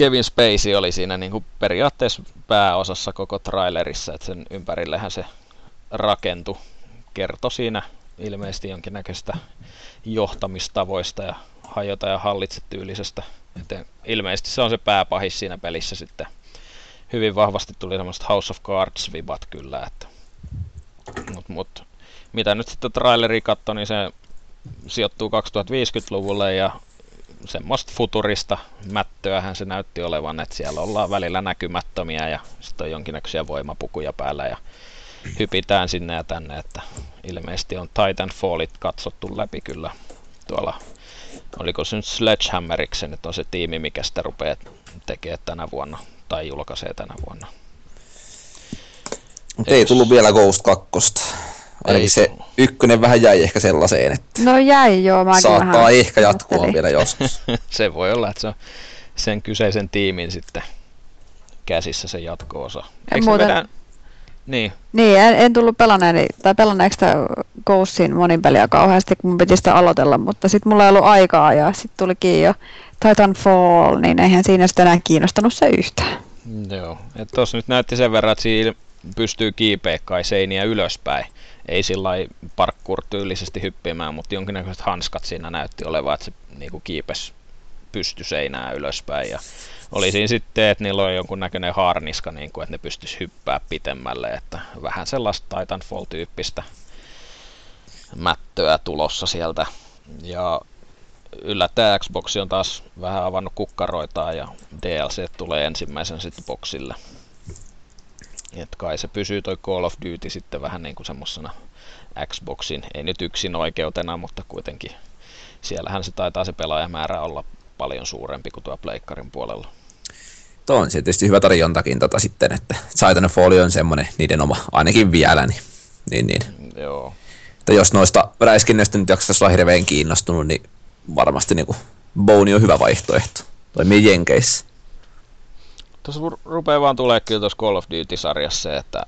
Kevin Spacey oli siinä niin kuin periaatteessa pääosassa koko trailerissa, että sen ympärillehän se rakentui. Kertoi siinä ilmeisesti jonkinnäköistä johtamistavoista ja hajota ja hallitse tyylisestä. Että ilmeisesti se on se pääpahis siinä pelissä sitten. Hyvin vahvasti tuli semmoista House of Cards-vibat kyllä, että mut, mut, mitä nyt sitten traileri katsoi, niin se sijoittuu 2050-luvulle ja semmoista futurista mättöähän se näytti olevan, että siellä ollaan välillä näkymättömiä ja sitten on jonkinnäköisiä voimapukuja päällä ja hypitään sinne ja tänne, että ilmeisesti on Titanfallit katsottu läpi kyllä tuolla, oliko se nyt Sledgehammeriksi, että on se tiimi, mikä sitä rupeaa tekemään tänä vuonna tai julkaisee tänä vuonna. Mutta ei tullut vielä Ghost 2. Ainakin ei se ykkönen vähän jäi ehkä sellaiseen, että no jäi joo, mäkin saattaa vähän ehkä jatkua vielä joskus. se voi olla, että se on sen kyseisen tiimin sitten käsissä se jatko-osa. Eikö muuten... vedä, niin. Niin, en, en tullut pelanneeni, tai pelanneeksi sitä Ghostin monin peliä kauheasti, kun mun piti sitä aloitella, mutta sitten mulla ei ollut aikaa ja sitten tulikin jo Titanfall, niin eihän siinä sitten enää kiinnostanut se yhtään. Joo, että tuossa nyt näytti sen verran, että siinä pystyy kiipeä kai seiniä ylöspäin. Ei sillä parkour-tyylisesti hyppimään, mutta jonkinnäköiset hanskat siinä näytti olevan, että se niinku kiipesi pysty seinää ylöspäin. Ja oli siinä sitten, että niillä on jonkun näköinen harniska, niin kuin, että ne pystyisi hyppää pitemmälle, että vähän sellaista Titanfall-tyyppistä mättöä tulossa sieltä. Ja yllättäen Xbox on taas vähän avannut kukkaroitaan ja DLC tulee ensimmäisen sitten boxille. Et kai se pysyy toi Call of Duty sitten vähän niin kuin semmosena Xboxin, ei nyt yksin oikeutena, mutta kuitenkin siellähän se taitaa se pelaajamäärä olla paljon suurempi kuin tuo Pleikkarin puolella. Tuo on tietysti hyvä tarjontakin tota sitten, että Titanfall on semmoinen niiden oma, ainakin vielä, niin, niin, niin. Joo. Että jos noista räiskinnöistä nyt jaksaisi olla hirveän kiinnostunut, niin varmasti niin Bone on hyvä vaihtoehto. Toimii Jenkeissä. Tuossa rupeaa vaan tulee kyllä tuossa Call of Duty-sarjassa että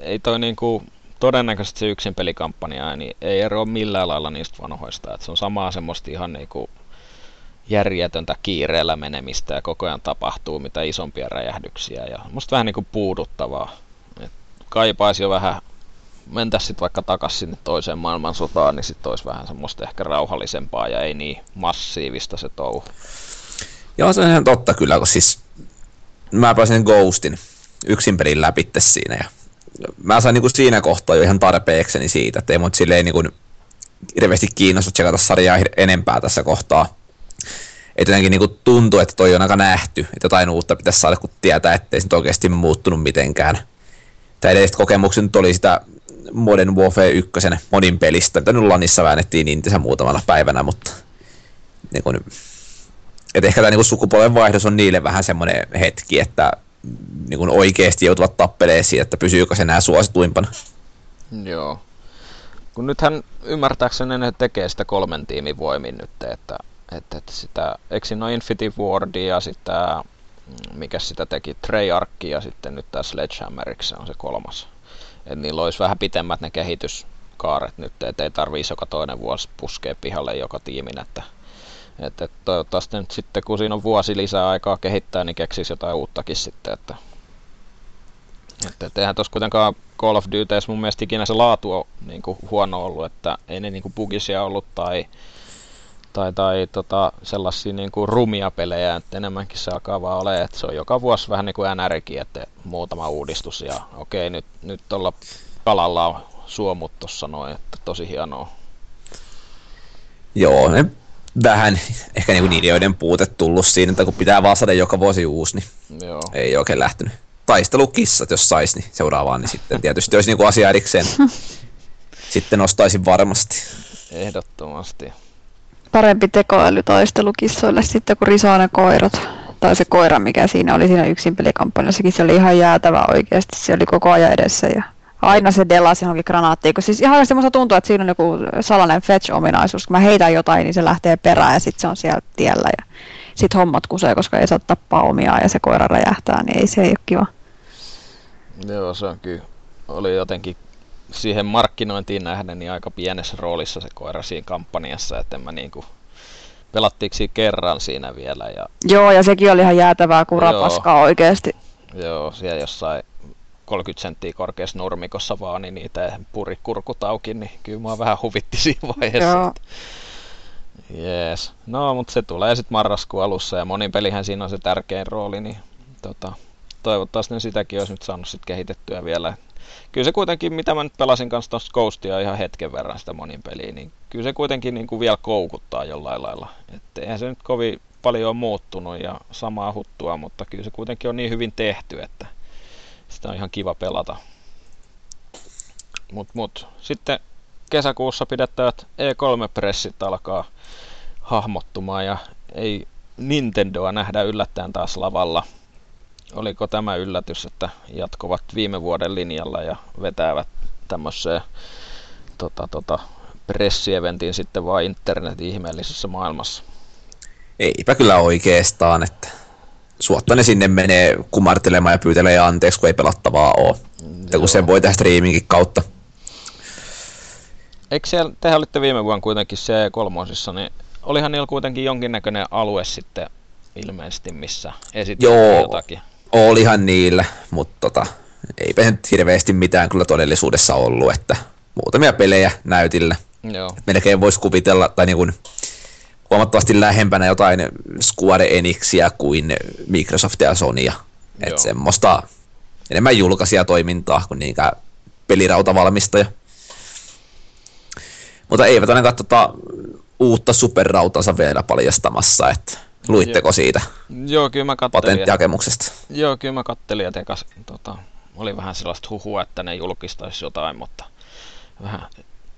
ei toi niinku, todennäköisesti se yksin pelikampanja niin ei ero millään lailla niistä vanhoista. Että se on samaa semmoista ihan niinku järjetöntä kiireellä menemistä ja koko ajan tapahtuu mitä isompia räjähdyksiä ja musta vähän niinku puuduttavaa. Et kaipaisi jo vähän mentäisi sitten vaikka takas sinne toiseen maailmansotaan, niin sitten olisi vähän semmoista ehkä rauhallisempaa ja ei niin massiivista se touhu. Joo, se on ihan totta kyllä, kun siis mä pääsin Ghostin yksin pelin läpi siinä ja mä sain niinku siinä kohtaa jo ihan tarpeekseni siitä, että ei mut silleen niinku hirveästi kiinnosta tsekata sarjaa enempää tässä kohtaa. Että jotenkin niinku tuntuu, että toi on aika nähty, että jotain uutta pitäisi saada, kun tietää, ettei se oikeasti muuttunut mitenkään. Tai edelliset kokemukset nyt oli sitä Modern Warfare 1 modin pelistä, mitä nyt Lanissa väännettiin Intensä muutamana päivänä, mutta niin kun, et ehkä tämä niin sukupolven vaihdos on niille vähän semmoinen hetki, että niin kun oikeasti joutuvat tappeleen siitä, että pysyykö se enää suosituimpana. Joo. Kun nythän ymmärtääkseni ne tekee sitä kolmen tiimin voimin nyt, että, että, että sitä, eikö siinä Infinity Wardia ja sitä, mm, mikä sitä teki, Treyarch ja sitten nyt tämä Sledgehammeriksi on se kolmas. Että niillä olisi vähän pitemmät ne kehityskaaret nyt, että ei tarvitsisi joka toinen vuosi puskea pihalle joka tiimin, että, että toivottavasti nyt sitten kun siinä on vuosi lisää aikaa kehittää, niin keksisi jotain uuttakin sitten, että että, eihän tuossa kuitenkaan Call of Dutyssä mun mielestä ikinä se laatu on niin kuin huono ollut, että ei ne niin kuin bugisia ollut tai, tai, tai tota, sellaisia niin kuin rumia pelejä, että enemmänkin se alkaa vaan olemaan, että se on joka vuosi vähän niin kuin NRkin, että muutama uudistus ja okei, nyt, nyt tuolla kalalla on suomut tuossa noin, että tosi hienoa. Joo, ne vähän ehkä niinku niiden joiden puute tullut siinä, että kun pitää vaan saada joka vuosi uusi, niin Joo. ei oikein lähtenyt taistelukissat, jos sais, niin seuraavaan, niin sitten tietysti olisi niin kuin asia erikseen. sitten nostaisin varmasti. Ehdottomasti. Parempi tekoäly taistelukissoille sitten, kun risoo ne koirat. Tai se koira, mikä siinä oli siinä yksin pelikampanjassakin, se oli ihan jäätävä oikeasti. Se oli koko ajan edessä ja aina se delasi johonkin granaattiin. Kun siis ihan semmoista tuntuu, että siinä on joku salainen fetch-ominaisuus. Kun mä heitän jotain, niin se lähtee perään ja sitten se on siellä tiellä. Ja sitten hommat kusee, koska ei saa tappaa omiaan ja se koira räjähtää, niin ei se ei ole kiva. Joo, se on kyllä. Oli jotenkin siihen markkinointiin nähden niin aika pienessä roolissa se koira siinä kampanjassa, että en mä niinku pelattiinko kerran siinä vielä. Ja... Joo, ja sekin oli ihan jäätävää kurapaskaa oikeasti. Joo, siellä jossain 30 senttiä korkeassa nurmikossa vaan, niin niitä puri kurkut auki, niin kyllä mua vähän huvitti siinä vaiheessa. Joo. Jees. No, mutta se tulee sitten marraskuun alussa ja monin pelihän siinä on se tärkein rooli, niin tota, toivottavasti ne sitäkin olisi nyt saanut sit kehitettyä vielä. Kyllä se kuitenkin, mitä mä nyt pelasin kanssa tuossa Ghostia ihan hetken verran sitä monin peliä, niin kyllä se kuitenkin niin kuin vielä koukuttaa jollain lailla. Että eihän se nyt kovin paljon ole muuttunut ja samaa huttua, mutta kyllä se kuitenkin on niin hyvin tehty, että sitä on ihan kiva pelata. Mut, mut. Sitten kesäkuussa pidettävät E3-pressit alkaa hahmottumaan ja ei Nintendoa nähdä yllättäen taas lavalla – oliko tämä yllätys, että jatkuvat viime vuoden linjalla ja vetävät tämmöiseen tota, tota, pressieventiin sitten vaan internetin ihmeellisessä maailmassa? Eipä kyllä oikeastaan, että suotta ne sinne menee kumartelemaan ja pyytelee anteeksi, kun ei pelattavaa ole. Ja kun sen voi tehdä streamingin kautta. Eikö siellä, tehän olitte viime vuonna kuitenkin c 3 niin olihan niillä kuitenkin jonkinnäköinen alue sitten ilmeisesti, missä esitettiin jotakin olihan niillä, mutta tota, eipä nyt hirveästi mitään kyllä todellisuudessa ollut, että muutamia pelejä näytillä. Joo. melkein voisi kuvitella, tai niin kuin huomattavasti lähempänä jotain Square Enixia kuin Microsoft ja Sonya. Että semmoista enemmän julkaisia toimintaa kuin niinkään pelirautavalmistaja. Mutta eivät ainakaan tota uutta superrautansa vielä paljastamassa, että Luitteko siitä? Joo, kyllä mä kattelin. Patenttihakemuksesta. Joo, kyllä mä kattelin, että tota, oli vähän sellaista huhua, että ne julkistaisi jotain, mutta vähän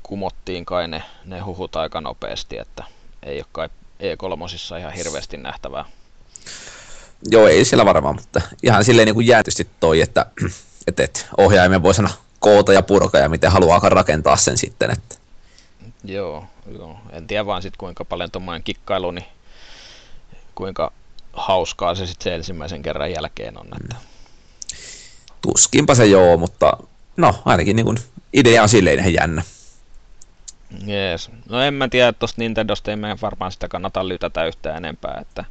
kumottiin kai ne, ne huhut aika nopeasti, että ei ole kai E3 ihan hirveästi nähtävää. Joo, ei siellä varmaan, mutta ihan silleen niin kuin jäätysti toi, että, että, että ohjaimen voi sanoa koota ja purkaa ja miten haluaa rakentaa sen sitten. Että. Joo, joo, en tiedä vaan sitten kuinka paljon tuommoinen kikkailu, niin kuinka hauskaa se sitten se ensimmäisen kerran jälkeen on. Että... Tuskinpa se joo, mutta no ainakin niin kuin idea on silleen ihan jännä. Jees. No en mä tiedä, että tuosta Nintendosta ei meidän varmaan sitä kannata lytätä yhtään enempää, että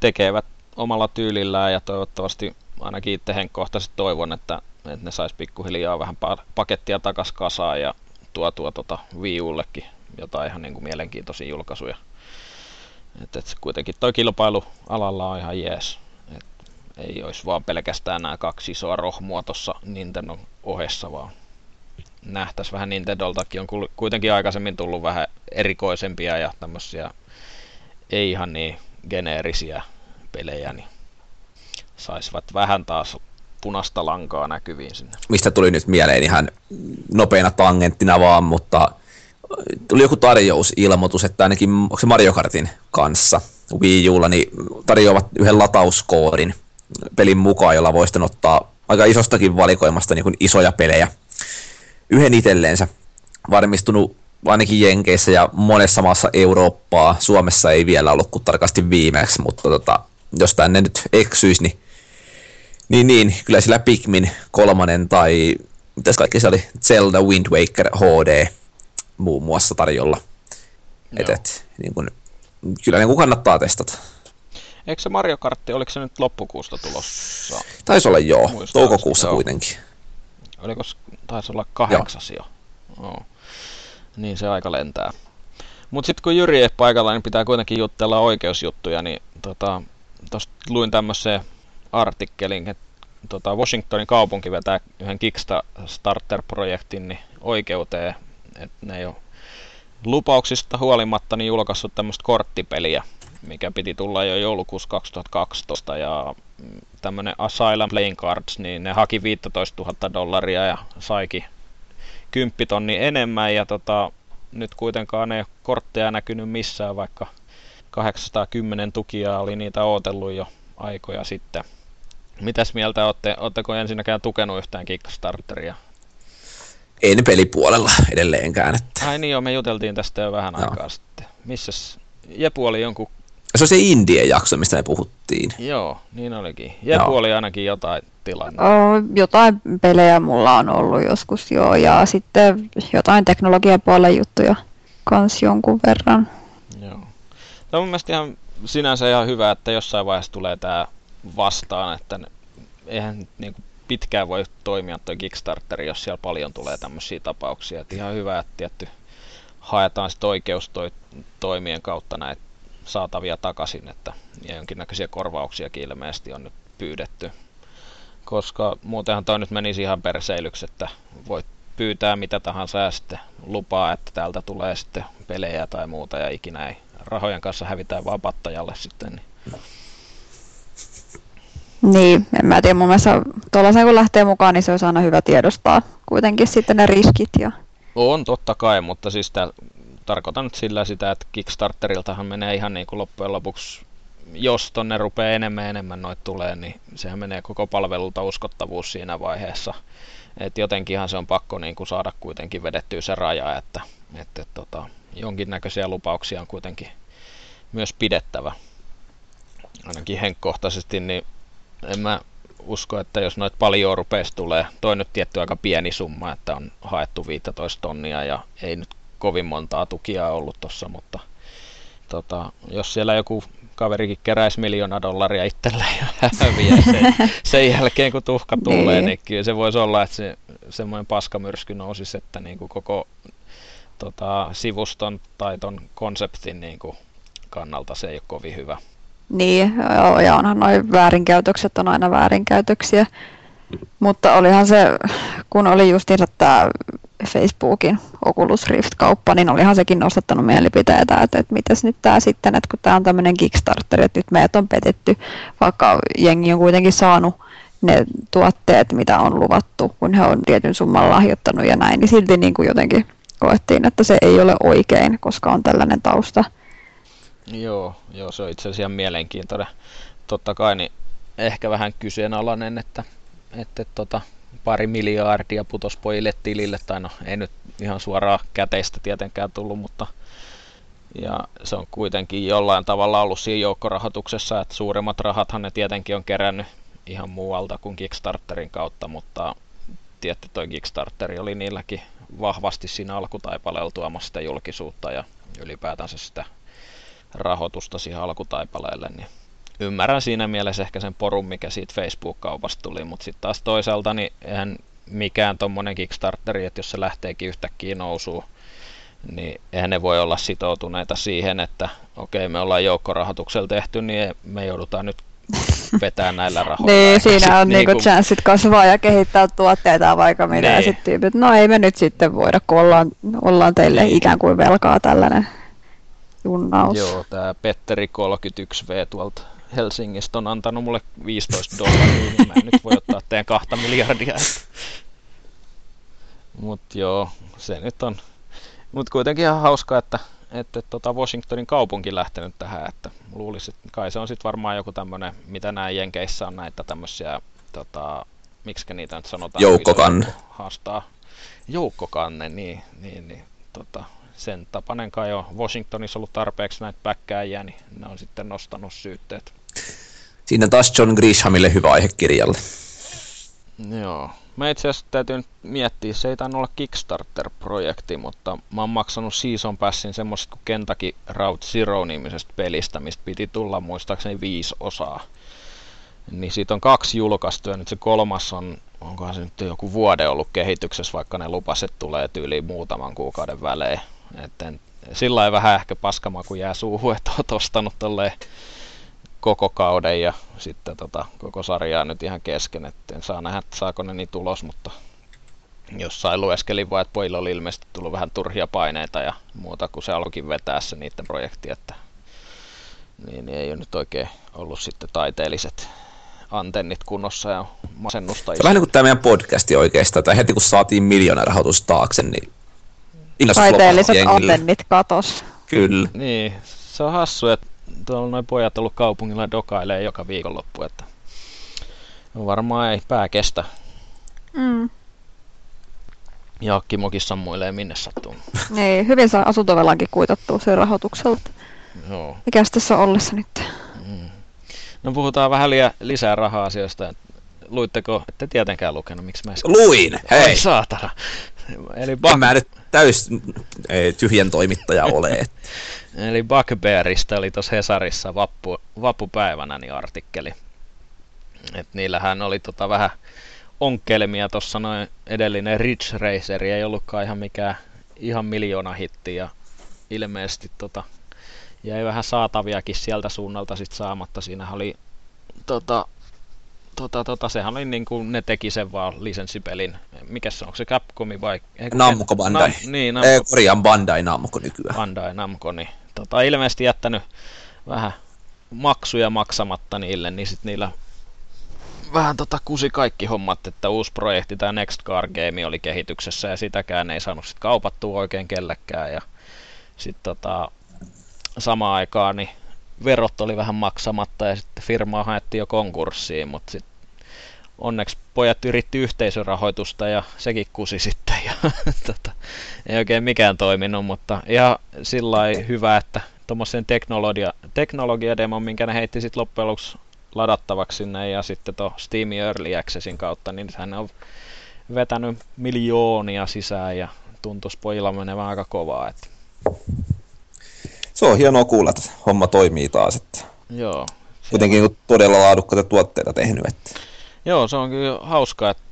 tekevät omalla tyylillään ja toivottavasti ainakin itse henkkohtaisesti toivon, että, että ne sais pikkuhiljaa vähän pakettia takas kasaan ja tuo tuo tota Wii jotain ihan niin kuin mielenkiintoisia julkaisuja. Et, et kuitenkin toi kilpailu alalla on ihan jees. Et ei olisi vaan pelkästään nämä kaksi isoa rohmua tuossa Nintendo ohessa, vaan nähtäisi vähän Nintendoltakin. On kuitenkin aikaisemmin tullut vähän erikoisempia ja tämmöisiä ei ihan niin geneerisiä pelejä, niin saisivat vähän taas punaista lankaa näkyviin sinne. Mistä tuli nyt mieleen ihan nopeana tangenttina vaan, mutta tuli joku tarjousilmoitus, että ainakin onko se Mario Kartin kanssa Wii Ulla, niin tarjoavat yhden latauskoodin pelin mukaan, jolla voisi ottaa aika isostakin valikoimasta niin kuin isoja pelejä yhden itselleensä. Varmistunut ainakin Jenkeissä ja monessa maassa Eurooppaa. Suomessa ei vielä ollut kuin tarkasti viimeksi, mutta tota, jos tänne nyt eksyisi, niin, niin, niin kyllä sillä Pikmin kolmannen tai mitäs kaikki se oli, Zelda Wind Waker HD muun muassa tarjolla. Et, et, niin kun, kyllä niin kannattaa testata. Eikö se Mario Kartti, oliko se nyt loppukuusta tulossa? Taisi olla joo, Muistaa, toukokuussa joo. kuitenkin. Oliko taisi olla kahdeksas joo. jo? Oh. Niin se aika lentää. Mutta sitten kun Jyri ei paikalla, niin pitää kuitenkin jutella oikeusjuttuja, niin tota, tosta luin tämmöisen artikkelin, että tota, Washingtonin kaupunki vetää yhden Kickstarter-projektin niin oikeuteen et ne ei ole lupauksista huolimatta niin julkaissut tämmöistä korttipeliä, mikä piti tulla jo joulukuussa 2012 ja tämmönen Asylum Playing Cards, niin ne haki 15 000 dollaria ja saikin 10 tonni enemmän ja tota, nyt kuitenkaan ei ole kortteja näkynyt missään, vaikka 810 tukia oli niitä ootellut jo aikoja sitten. Mitäs mieltä olette? Oletteko ensinnäkään tukenut yhtään Kickstarteria? en pelipuolella edelleenkään. Että. Ai niin joo, me juteltiin tästä jo vähän no. aikaa sitten. Missäs Jepu oli jonkun... Se on se Indien jakso, mistä me puhuttiin. Joo, niin olikin. Jepu joo. oli ainakin jotain tilannetta. Oh, jotain pelejä mulla on ollut joskus joo, ja sitten jotain teknologiapuolen juttuja kans jonkun verran. Joo. Tämä on mun mielestä ihan sinänsä ihan hyvä, että jossain vaiheessa tulee tämä vastaan, että eihän niin kuin pitkään voi toimia tuo Kickstarter, jos siellä paljon tulee tämmöisiä tapauksia. Et ihan hyvä, että tietty haetaan sitten oikeustoimien kautta näitä saatavia takaisin, että ja jonkinnäköisiä korvauksiakin ilmeisesti on nyt pyydetty. Koska muutenhan toi nyt menisi ihan perseilyksi, että voit pyytää mitä tahansa ja sitten lupaa, että täältä tulee sitten pelejä tai muuta ja ikinä ei rahojen kanssa hävitään vaan pattajalle sitten. Niin niin, en mä tiedä, mun mielestä tuollaisen kun lähtee mukaan, niin se olisi aina hyvä tiedostaa kuitenkin sitten ne riskit. Ja... On totta kai, mutta siis tää, tarkoitan nyt sillä sitä, että Kickstarteriltahan menee ihan niin kuin loppujen lopuksi, jos tonne rupeaa enemmän enemmän noit tulee, niin sehän menee koko palvelulta uskottavuus siinä vaiheessa. Et jotenkinhan se on pakko niin kuin saada kuitenkin vedettyä se raja, että, että tota, jonkinnäköisiä lupauksia on kuitenkin myös pidettävä. Ainakin henkkohtaisesti, niin en mä usko, että jos noit paljon rupeisi tulee, toi nyt tietty aika pieni summa, että on haettu 15 tonnia ja ei nyt kovin montaa tukia ollut tossa, mutta tota, jos siellä joku kaverikin keräisi miljoona dollaria itselleen ja häviää sen, sen jälkeen kun tuhka tulee, niin. niin kyllä se voisi olla, että se semmoinen paskamyrsky nousisi, että niin kuin koko tota, sivuston tai ton konseptin niin kuin kannalta se ei ole kovin hyvä. Niin, joo, ja onhan noin väärinkäytökset on aina väärinkäytöksiä. Mutta olihan se, kun oli justiinsa tämä Facebookin Oculus Rift-kauppa, niin olihan sekin nostattanut mielipiteitä, että, että mitäs nyt tämä sitten, että kun tämä on tämmöinen Kickstarter, että nyt meidät on petetty, vaikka jengi on kuitenkin saanut ne tuotteet, mitä on luvattu, kun he on tietyn summan lahjoittanut ja näin, niin silti niin kuin jotenkin koettiin, että se ei ole oikein, koska on tällainen tausta. Joo, joo, se on itse asiassa mielenkiintoinen. Totta kai niin ehkä vähän kyseenalainen, että, että tota, pari miljardia putos pojille tilille, tai no ei nyt ihan suoraa käteistä tietenkään tullut, mutta ja se on kuitenkin jollain tavalla ollut siinä joukkorahoituksessa, että suurimmat rahathan ne tietenkin on kerännyt ihan muualta kuin Kickstarterin kautta, mutta tietty toi Kickstarteri oli niilläkin vahvasti siinä alkutaipaleella tuomassa sitä julkisuutta ja ylipäätänsä sitä rahoitusta siihen alkutaipaleelle, niin ymmärrän siinä mielessä ehkä sen porun, mikä siitä Facebook-kaupasta tuli, mutta sitten taas toisaalta niin eihän mikään tuommoinen Kickstarteri, että jos se lähteekin yhtäkkiä nousuun, niin eihän ne voi olla sitoutuneita siihen, että okei, me ollaan joukkorahoituksella tehty, niin me joudutaan nyt vetää näillä rahoilla. Niin, siinä on niinku niinku- chanssit kasvaa ja kehittää tuotteita vaikka mitä. Ja Niin. sitten tyypit, no ei me nyt sitten voida, kun ollaan, ollaan teille Niin. ikään kuin velkaa tällainen junnaus. Joo, tää Petteri 31V tuolta Helsingistä on antanut mulle 15 dollaria, niin mä en nyt voi ottaa teidän kahta miljardia. Mut joo, se nyt on. Mut kuitenkin ihan hauska, että, että tota Washingtonin kaupunki lähtenyt tähän, että luulisin, että kai se on sitten varmaan joku tämmönen, mitä näin Jenkeissä on näitä tämmösiä, tota, miksi niitä nyt sanotaan? Joukkokanne. joukko Haastaa. Joukkokanne, niin, niin, niin tota, sen tapainen kai on Washingtonissa ollut tarpeeksi näitä päkkääjiä, niin ne on sitten nostanut syytteet. Siinä taas John Grishamille hyvä aihe kirjalle. Joo. Mä itse asiassa täytyy nyt miettiä, se ei tainnut olla Kickstarter-projekti, mutta mä oon maksanut Season Passin semmoisesta kuin Kentucky Route Zero-nimisestä pelistä, mistä piti tulla muistaakseni viisi osaa. Niin siitä on kaksi julkaistu ja nyt se kolmas on, onkohan se nyt joku vuode ollut kehityksessä, vaikka ne lupaset tulee tyyliin muutaman kuukauden välein. Etten, sillä ei vähän ehkä paskamaku jää suuhun, että oot ostanut tolleen koko kauden ja sitten tota, koko sarjaa nyt ihan kesken, että en saa nähdä, että saako ne niin tulos, mutta jossain lueskelin vaan, että pojilla oli ilmeisesti tullut vähän turhia paineita ja muuta, kun se alkoikin vetää se niiden projekti, että niin, niin ei ole nyt oikein ollut sitten taiteelliset antennit kunnossa ja masennusta Se vähän niin kuin tämä meidän podcasti oikeastaan, tai heti kun saatiin miljoona rahoitus taakse, niin Taiteelliset antennit katos. Kyllä. Niin, se on hassu, että tuolla noin pojat ollut kaupungilla dokailee joka viikonloppu, että varmaan ei pää kestä. Mm. Ja Kimokin sammuilee minne sattuu. Niin, hyvin saa asuntovelankin kuitattua sen rahoitukselta. Joo. Mikäs tässä on ollessa nyt? Mm. No puhutaan vähän liian lisää raha-asioista. Luitteko, ette tietenkään lukenut, miksi mä. Luin! Hei! Ai saatana. Eli, En Buck, mä nyt täys ei, tyhjän toimittaja ole. eli Bugbearista oli tuossa Hesarissa vappu, vappupäivänä niin artikkeli. Et niillähän oli tota vähän onkelmia tuossa noin edellinen Ridge Racer ei ollutkaan ihan mikään ihan miljoona hitti ja ilmeisesti tota, jäi vähän saataviakin sieltä suunnalta sit saamatta. Siinä oli tota, tota, tota, sehän oli niin kuin ne teki sen vaan lisenssipelin. Mikä se on, onko se Capcomi vai? eikö Namco Bandai. Nam, niin, Ei, Namco korjaan Bandai Namco nykyään. Bandai Namco, niin tota, ilmeisesti jättänyt vähän maksuja maksamatta niille, niin sit niillä vähän tota kusi kaikki hommat, että uusi projekti, tämä Next Car Game oli kehityksessä ja sitäkään ei saanut sit kaupattua oikein kellekään ja sitten tota, samaan aikaan niin verot oli vähän maksamatta ja sitten firmaa haettiin jo konkurssiin, mutta sitten onneksi pojat yritti yhteisörahoitusta ja sekin kusi sitten ja tota, ei oikein mikään toiminut, mutta ihan sillä hyvä, että tuommoisen teknologia, teknologiademon, minkä ne heitti sitten loppujen lopuksi ladattavaksi sinne ja sitten tuo Steam Early Accessin kautta, niin hän on vetänyt miljoonia sisään ja tuntuisi pojilla menevän aika kovaa. Että, Se on hienoa kuulla, että homma toimii taas. Että joo. kuitenkin niinku todella laadukkaita tuotteita tehnyt. Että. Joo, se on kyllä hauskaa, että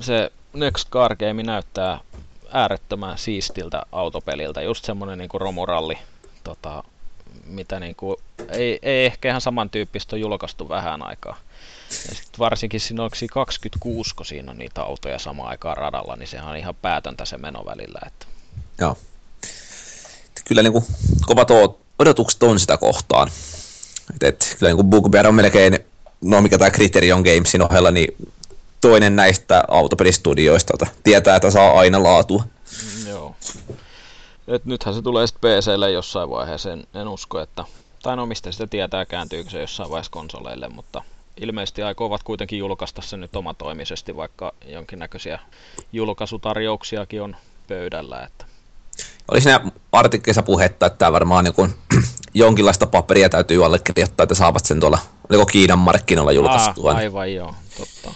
se Next Car Game näyttää äärettömän siistiltä autopeliltä. Just semmonen niinku romuralli, tota, mitä niinku, ei, ei ehkä ihan samantyyppistä ole julkaistu vähän aikaa. Ja sit varsinkin siinä onko siinä 26, kun siinä on niitä autoja samaan aikaan radalla, niin sehän on ihan päätöntä se meno välillä. Että. Joo. Että kyllä niin kuin, kovat odotukset on sitä kohtaan. Et, et, kyllä niin Bugbear on melkein, no mikä tämä Criterion Gamesin ohella, niin toinen näistä autopelistudioista, jota tietää, että saa aina laatua. Mm, Joo. Et nythän se tulee sitten PClle jossain vaiheessa, en, en usko, että... Tai no mistä sitä tietää, kääntyykö se jossain vaiheessa konsoleille, mutta ilmeisesti aikovat kuitenkin julkaista sen nyt omatoimisesti, vaikka jonkinnäköisiä julkaisutarjouksiakin on pöydällä. Että... Oli siinä artikkelissa puhetta, että tämä varmaan niin kuin, jonkinlaista paperia täytyy allekirjoittaa, että saavat sen tuolla, oliko Kiinan markkinoilla julkaistua. Ah, niin aivan joo, totta.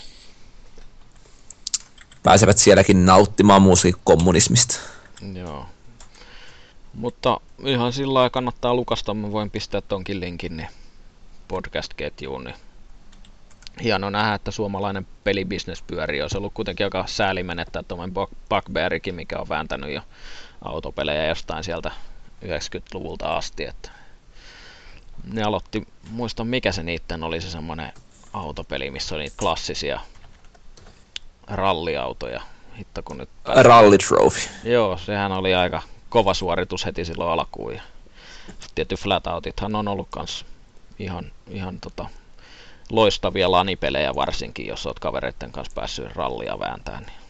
Pääsevät sielläkin nauttimaan musiikkikommunismista. Joo. Mutta ihan sillä lailla kannattaa lukasta, mä voin pistää tonkin linkin niin podcast-ketjuun. Niin hieno nähdä, että suomalainen pelibisnes pyörii. Olisi ollut kuitenkin aika sääli menettää tuommoinen Bugbearikin, mikä on vääntänyt jo autopelejä jostain sieltä 90-luvulta asti. Että ne aloitti, muistan mikä se niitten oli se semmonen autopeli, missä oli niitä klassisia ralliautoja. Hitto kun nyt... Rally Trophy. Joo, sehän oli aika kova suoritus heti silloin alkuun. Ja tietty Flatoutit on ollut kans ihan, ihan tota, loistavia lanipelejä varsinkin, jos oot kavereiden kanssa päässyt rallia vääntämään. Niin.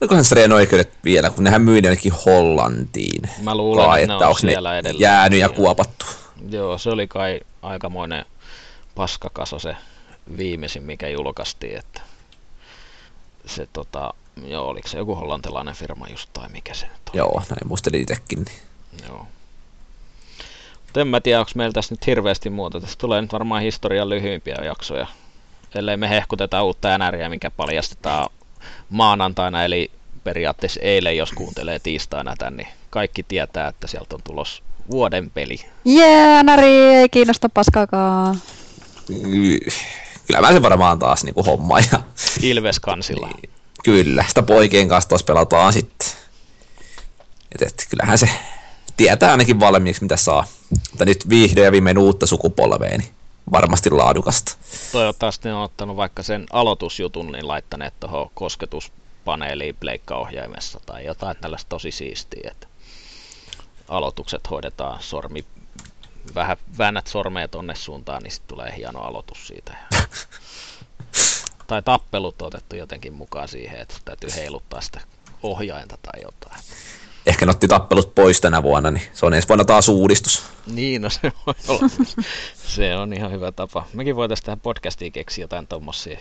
Olikohan Stren oikeudet vielä, kun nehän myi ainakin Hollantiin. Mä luulen, kai, että ne on siellä edelleen. jäänyt ja kuopattu. Joo, se oli kai aikamoinen paskakaso se viimeisin, mikä julkaistiin, että se tota, joo, oliko se joku hollantilainen firma just tai mikä se nyt on. Joo, näin muistelin itsekin. Joo. Mutta en mä tiedä, onko meillä tässä nyt hirveästi muuta. Tässä tulee nyt varmaan historian lyhyimpiä jaksoja. Ellei me hehkuteta uutta NRiä, mikä paljastetaan maanantaina, eli periaatteessa eilen, jos kuuntelee tiistaina tän, niin kaikki tietää, että sieltä on tulos vuoden peli. Jee, Nari ei kiinnosta paskaakaan. Kyllä mä sen varmaan taas niinku homma. Ja... Ilves kansilla. Niin, kyllä, sitä poikien kanssa taas pelataan sitten. Et, et, kyllähän se tietää ainakin valmiiksi mitä saa. Mutta nyt vihdoin ja viimein uutta sukupolvea, niin varmasti laadukasta. Toivottavasti ne on ottanut vaikka sen aloitusjutun, niin laittaneet tuohon kosketuspaneeliin pleikkaohjaimessa tai jotain tällaista tosi siistiä, että aloitukset hoidetaan sormi, vähän väännät sormea tonne suuntaan, niin sitten tulee hieno aloitus siitä. tai tappelut otettu jotenkin mukaan siihen, että täytyy heiluttaa sitä ohjainta tai jotain ehkä ne otti tappelut pois tänä vuonna, niin se on ensi vuonna taas uudistus. Niin, no se voi olla. se on ihan hyvä tapa. Mekin voitaisiin tähän podcastiin keksiä jotain tommosia.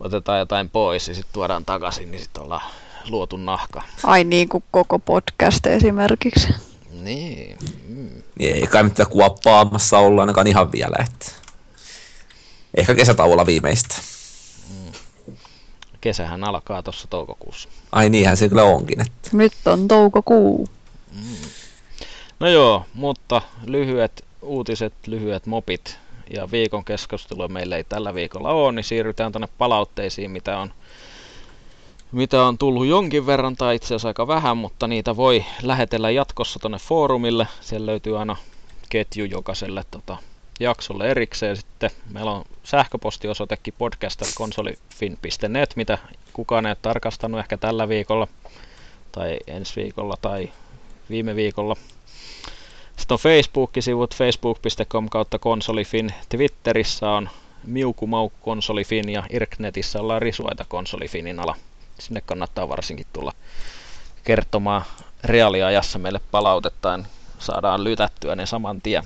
Otetaan jotain pois ja sitten tuodaan takaisin, niin sitten ollaan luotu nahka. Ai niin kuin koko podcast esimerkiksi. Niin. Mm. niin ei kai mitään kuoppaamassa olla ainakaan ihan vielä. Että... Ehkä kesätauolla viimeistä. Kesähän alkaa tuossa toukokuussa. Ai niinhän se kyllä onkin. Että... Nyt on toukokuu. Mm. No joo, mutta lyhyet uutiset, lyhyet mopit ja viikon keskustelua meillä ei tällä viikolla ole, niin siirrytään tuonne palautteisiin, mitä on, mitä on tullut jonkin verran tai itse asiassa aika vähän, mutta niitä voi lähetellä jatkossa tuonne foorumille. Siellä löytyy aina ketju jokaiselle tota, jaksolle erikseen. Sitten meillä on sähköpostiosoitekin podcast.konsolifin.net, mitä kukaan ei ole tarkastanut ehkä tällä viikolla tai ensi viikolla tai viime viikolla. Sitten on Facebook-sivut facebook.com kautta konsolifin. Twitterissä on miukumau konsolifin ja Irknetissä ollaan risuaita konsolifinin ala. Sinne kannattaa varsinkin tulla kertomaan reaaliajassa meille palautetta, saadaan lytättyä ne saman tien.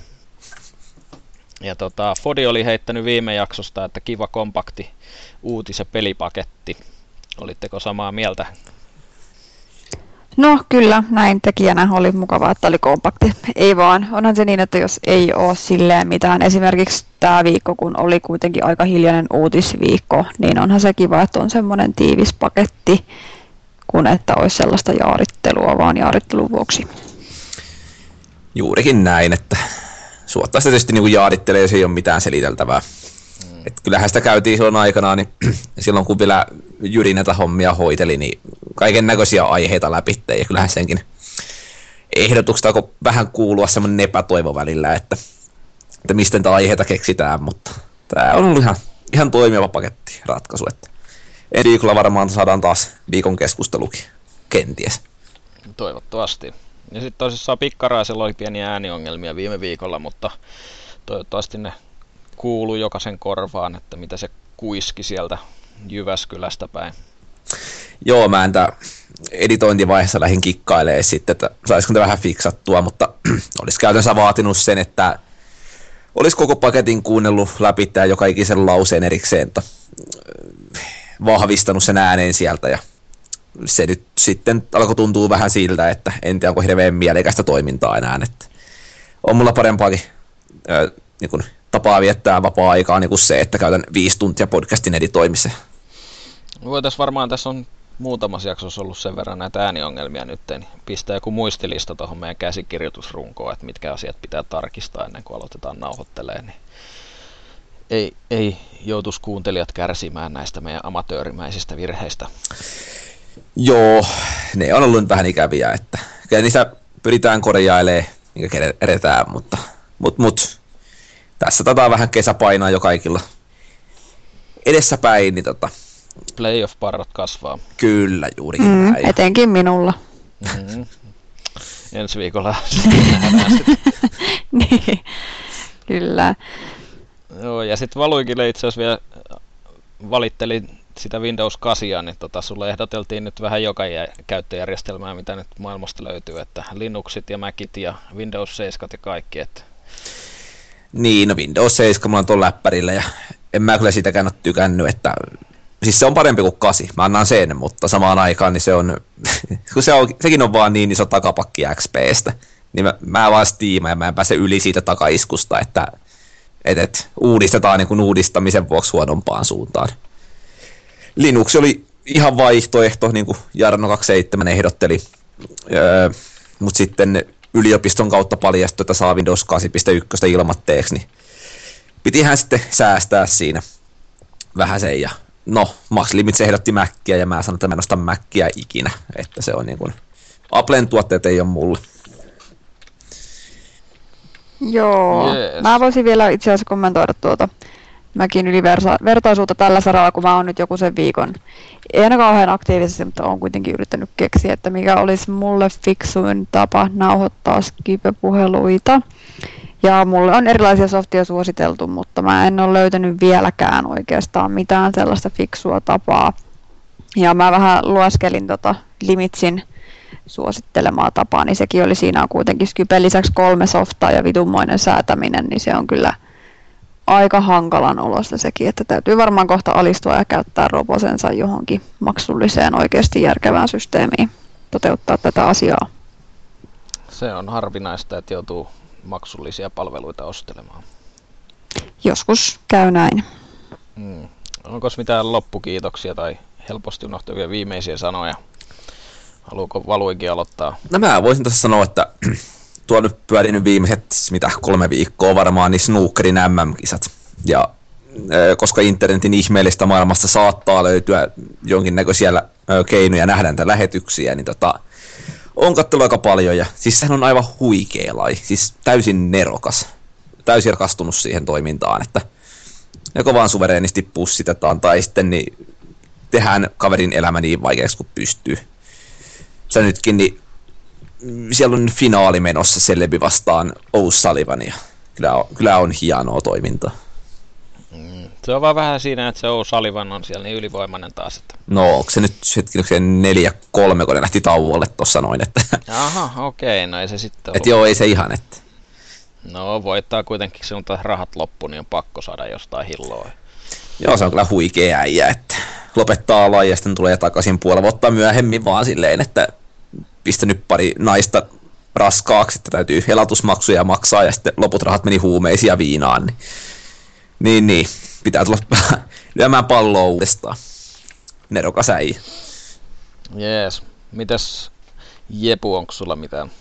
Ja tota, Fodi oli heittänyt viime jaksosta, että kiva kompakti uutis- ja pelipaketti. Olitteko samaa mieltä? No kyllä, näin tekijänä oli mukavaa, että oli kompakti. Ei vaan, onhan se niin, että jos ei ole silleen mitään, esimerkiksi tämä viikko, kun oli kuitenkin aika hiljainen uutisviikko, niin onhan se kiva, että on semmoinen tiivis paketti, kun että olisi sellaista jaarittelua vaan jaarittelun vuoksi. Juurikin näin, että suottaa sitä tietysti niin jaadittelee, jos ei ole mitään seliteltävää. Mm. Et kyllähän sitä käytiin silloin aikanaan, niin silloin kun vielä Jyri näitä hommia hoiteli, niin kaiken näköisiä aiheita läpi, ja kyllähän senkin ehdotuksesta alkoi vähän kuulua semmoinen epätoivo välillä, että, että mistä tätä aiheita keksitään, mutta tämä on ollut ihan, ihan toimiva paketti ratkaisu, että eri viikolla varmaan saadaan taas viikon keskustelukin, kenties. Toivottavasti. Ja sitten tosissaan Pikkaraisella oli pieniä ääniongelmia viime viikolla, mutta toivottavasti ne kuuluu jokaisen korvaan, että mitä se kuiski sieltä Jyväskylästä päin. Joo, mä entä editointivaiheessa lähdin kikkailemaan sitten, että saisiko ne vähän fiksattua, mutta olisi käytännössä vaatinut sen, että olisi koko paketin kuunnellut läpi tämä joka ikisen lauseen erikseen, että vahvistanut sen ääneen sieltä ja se nyt sitten alkoi tuntua vähän siltä, että en tiedä onko hirveän mielekästä toimintaa enää. Että on mulla parempaakin ää, niin kuin, tapaa viettää vapaa-aikaa niin kuin se, että käytän viisi tuntia podcastin editoimiseen. Voitaisiin varmaan, tässä on muutamassa jaksossa ollut sen verran näitä ääniongelmia nyt, niin pistää joku muistilista tuohon meidän käsikirjoitusrunkoon, että mitkä asiat pitää tarkistaa ennen kuin aloitetaan nauhoittelemaan, niin ei, ei joutuisi kuuntelijat kärsimään näistä meidän amatöörimäisistä virheistä. Joo, ne on ollut vähän ikäviä, että kyllä niistä pyritään korjailemaan, mikä edetään, mutta mut, mut, tässä tätä vähän kesä painaa jo kaikilla edessäpäin, niin tota, Playoff-parrat kasvaa. kyllä juurikin Mm, näin. etenkin minulla. Mm-hmm. Ensi viikolla sitten nähdään sit. niin, kyllä. Joo, ja sitten Valuikille itse asiassa vielä valittelin sitä Windows 8, niin tota, sulle ehdoteltiin nyt vähän joka jä- käyttöjärjestelmää, mitä nyt maailmasta löytyy, että Linuxit ja Macit ja Windows 7 ja kaikki, että Niin, no Windows 7 mulla on tuon läppärillä ja en mä kyllä sitäkään ole tykännyt, että siis se on parempi kuin 8, mä annan sen, mutta samaan aikaan niin se on, kun se on, sekin on vaan niin iso takapakki XPstä, niin mä, mä vaan stiimaan ja mä en pääse yli siitä takaiskusta, että et, et, uudistetaan niin kuin uudistamisen vuoksi huonompaan suuntaan. Linux oli ihan vaihtoehto, niin kuin Jarno 27 ehdotteli, öö, mutta sitten yliopiston kautta paljastui, että saa Windows 8.1 ilmatteeksi, niin pitihän sitten säästää siinä vähän sen. Ja no, Max Limits ehdotti Mäkkiä ja mä sanoin, että mä en osta Mäkkiä ikinä, että se on niin kuin, Applen tuotteet ei ole mulle. Joo. Jees. Mä voisin vielä itse asiassa kommentoida tuota mäkin ylivertaisuutta tällä saralla, kun mä oon nyt joku sen viikon. Ei aina kauhean aktiivisesti, mutta oon kuitenkin yrittänyt keksiä, että mikä olisi mulle fiksuin tapa nauhoittaa Skype-puheluita. Ja mulle on erilaisia softia suositeltu, mutta mä en ole löytänyt vieläkään oikeastaan mitään sellaista fiksua tapaa. Ja mä vähän lueskelin tota Limitsin suosittelemaa tapaa, niin sekin oli siinä kuitenkin Skypen lisäksi kolme softaa ja vitunmoinen säätäminen, niin se on kyllä aika hankalan olosta sekin, että täytyy varmaan kohta alistua ja käyttää robosensa johonkin maksulliseen oikeasti järkevään systeemiin toteuttaa tätä asiaa. se on harvinaista, että joutuu maksullisia palveluita ostelemaan. Joskus käy näin. Mm. Onko mitään loppukiitoksia tai helposti unohtuvia viimeisiä sanoja? Haluuko Valuikin aloittaa? No mä voisin tässä sanoa, että tuo nyt pyörinyt viimeiset, mitä kolme viikkoa varmaan, niin snookerin MM-kisat. Ja koska internetin ihmeellistä maailmasta saattaa löytyä jonkinnäköisiä keinoja nähdä näitä lähetyksiä, niin tota, on katsellut aika paljon. Ja siis sehän on aivan huikea lai, siis täysin nerokas. Täysin rakastunut siihen toimintaan, että joko vaan suvereenisti pussitetaan tai sitten niin tehdään kaverin elämä niin vaikeaksi kuin pystyy. Se nytkin, niin siellä on finaali menossa Celebi vastaan O'Sullivan ja kyllä on, kyllä on hienoa toimintaa. Mm. Se on vaan vähän siinä, että se O'Sullivan on siellä niin ylivoimainen taas. Että... No, onko se nyt hetki, onko se neljä kolme, kun ne lähti tauolle tuossa noin, että, Aha, okei, okay, no ei se sitten et joo, ei se ihan, että No voittaa kuitenkin, on rahat loppu, niin on pakko saada jostain hilloa. joo, se on kyllä huikea äijä, että lopettaa laji ja sitten tulee takaisin puolella vuotta myöhemmin vaan silleen, että pistänyt pari naista raskaaksi, että täytyy elatusmaksuja maksaa ja sitten loput rahat meni huumeisiin ja viinaan, niin, niin, niin pitää tulla lyömään palloa uudestaan. Nerokas äijä. Jees. Mitäs Jepu, onko sulla mitään?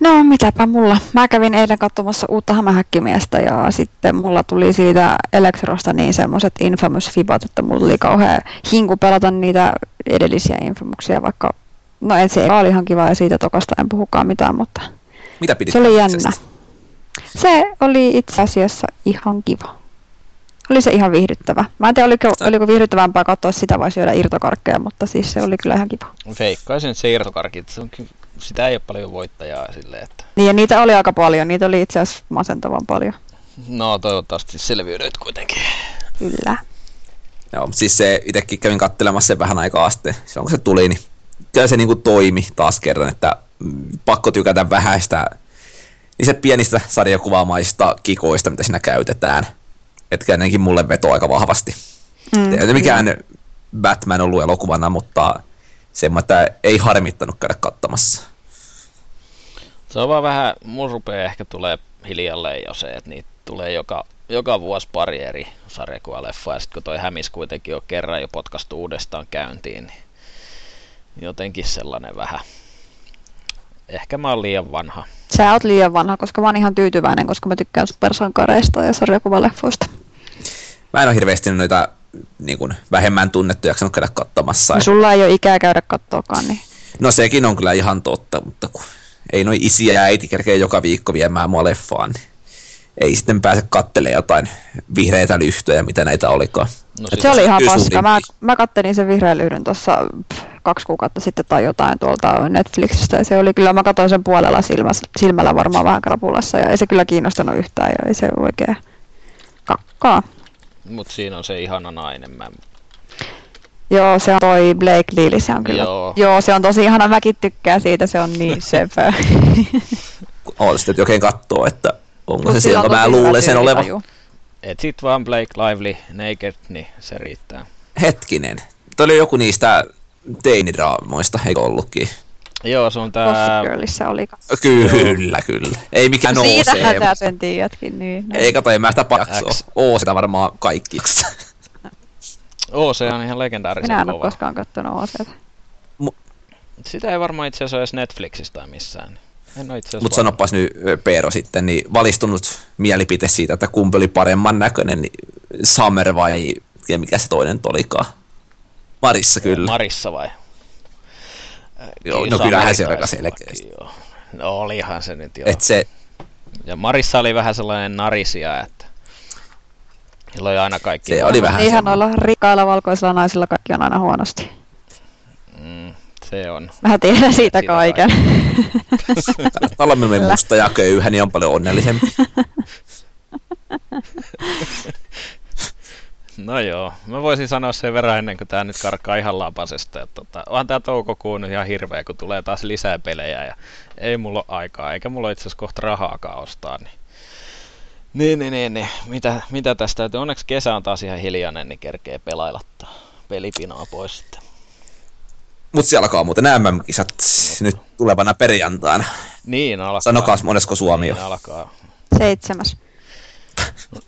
No mitäpä mulla. Mä kävin eilen katsomassa uutta hämähäkkimiestä ja sitten mulla tuli siitä Elektrosta niin semmoiset Infamous Fibat, että mulla oli kauhean hinku pelata niitä edellisiä Infamuksia, vaikka no en se oli ihan kiva ja siitä tokasta en puhukaan mitään, mutta Mitä pidit se oli jännä. Se oli itse asiassa ihan kiva. Oli se ihan viihdyttävä. Mä en tiedä, oliko, oliko viihdyttävämpää katsoa sitä vai syödä irtokarkkeja, mutta siis se oli kyllä ihan kiva. Feikkaisin, että se irtokarkit, se on, ky- sitä ei ole paljon voittajaa silleen, että Niin ja niitä oli aika paljon, niitä oli itse asiassa masentavan paljon. no toivottavasti selviydyit kuitenkin. Kyllä. Joo, siis se itsekin kävin kattelemassa sen vähän aikaa sitten, silloin kun se tuli, niin kyllä se niinku toimi taas kerran, että pakko tykätä vähäistä niistä pienistä sarjakuvaamaista kikoista, mitä siinä käytetään. Etkä ennenkin mulle veto aika vahvasti. Mm, Ei ole mikään Batman ollut elokuvana, mutta semmoinen, että ei harmittanut käydä katsomassa. Se on vaan vähän, mun rupeaa ehkä tulee hiljalleen jo se, että niitä tulee joka, joka vuosi pari eri sarjakuvaleffaa, ja sitten kun toi hämis kuitenkin on kerran jo potkastu uudestaan käyntiin, niin jotenkin sellainen vähän. Ehkä mä oon liian vanha. Sä oot liian vanha, koska mä oon ihan tyytyväinen, koska mä tykkään supersankareista ja sarjakuvaleffoista. Mä en ole hirveästi noita niin kuin, vähemmän tunnettuja jaksanut käydä katsomassa. Ja sulla ei ole ikää käydä kattoakaan, niin No sekin on kyllä ihan totta, mutta kun ei noin isi ja äiti kerkeä joka viikko viemään mua leffaan, niin ei sitten pääse kattelemaan jotain vihreitä lyhtöjä, mitä näitä olikaan. No Et se oli ihan paska. Mä, mä kattelin sen vihreän lyhdyn tuossa kaksi kuukautta sitten tai jotain tuolta Netflixistä. Ja se oli kyllä, mä katsoin sen puolella silmässä, silmällä varmaan vähän krapulassa ja ei se kyllä kiinnostanut yhtään ja ei se oikein kakkaa. Mut siinä on se ihana nainen. Mä... Joo, se on toi Blake Lily, se on kyllä. Joo. Joo, se on tosi ihana, mäkin tykkään siitä, se on niin söpö. On sitten, että jokin katsoo, että onko se Mut sillä sieltä. on Mä luulen sen olevan. tyylitaju. Et sit vaan Blake Lively Naked, niin se riittää. Hetkinen. Tuo oli joku niistä teinidraamoista, eikö ollutkin? Joo, se on tää... Girlissa oli kanssa. Kyllä, kyllä. Ei mikään No, nousee. siitähän sä sen tiedätkin, niin. Ei kato, en mä sitä paksoa. Oo sitä varmaan kaikki. Oo, se on ihan legendaarisen Minä en ole koskaan kattonut OCtä. Sitä ei varmaan itse asiassa ole edes Netflixissä tai missään. En ole itse asiassa Mutta varma. sanopas nyt Peero sitten, niin valistunut mielipite siitä, että kumpi oli paremman näköinen, niin Summer vai ja mikä se toinen olikaan? Marissa kyllä. Marissa vai? Joo, Kyllä no kyllähän se aika selkeästi. Joo. No olihan se nyt jo. Et se, Ja Marissa oli vähän sellainen narisia, että sillä oli aina kaikki. Se oli vähän semmoinen. noilla rikkailla valkoisilla naisilla kaikki on aina huonosti. Mm, se on. Mä tiedän siitä kaiken. kannattaa olla minun musta ja köyhä, niin on paljon onnellisempi. No joo, mä voisin sanoa sen verran ennen kuin tää nyt karkaa ihan lapasesta, että tota, onhan tää toukokuun nyt ihan hirveä, kun tulee taas lisää pelejä ja ei mulla ole aikaa, eikä mulla itse asiassa kohta rahaakaan ostaa, niin niin, niin, niin, niin. Mitä, mitä tästä täytyy? Onneksi kesä on taas ihan hiljainen, niin kerkee pelailottaa pelipinoa pois sitten. Mutta siellä alkaa muuten nämä MM-kisat nyt tulevana perjantaina. Niin alkaa. Sanokaas monesko Suomi on. Niin alkaa. Seitsemäs.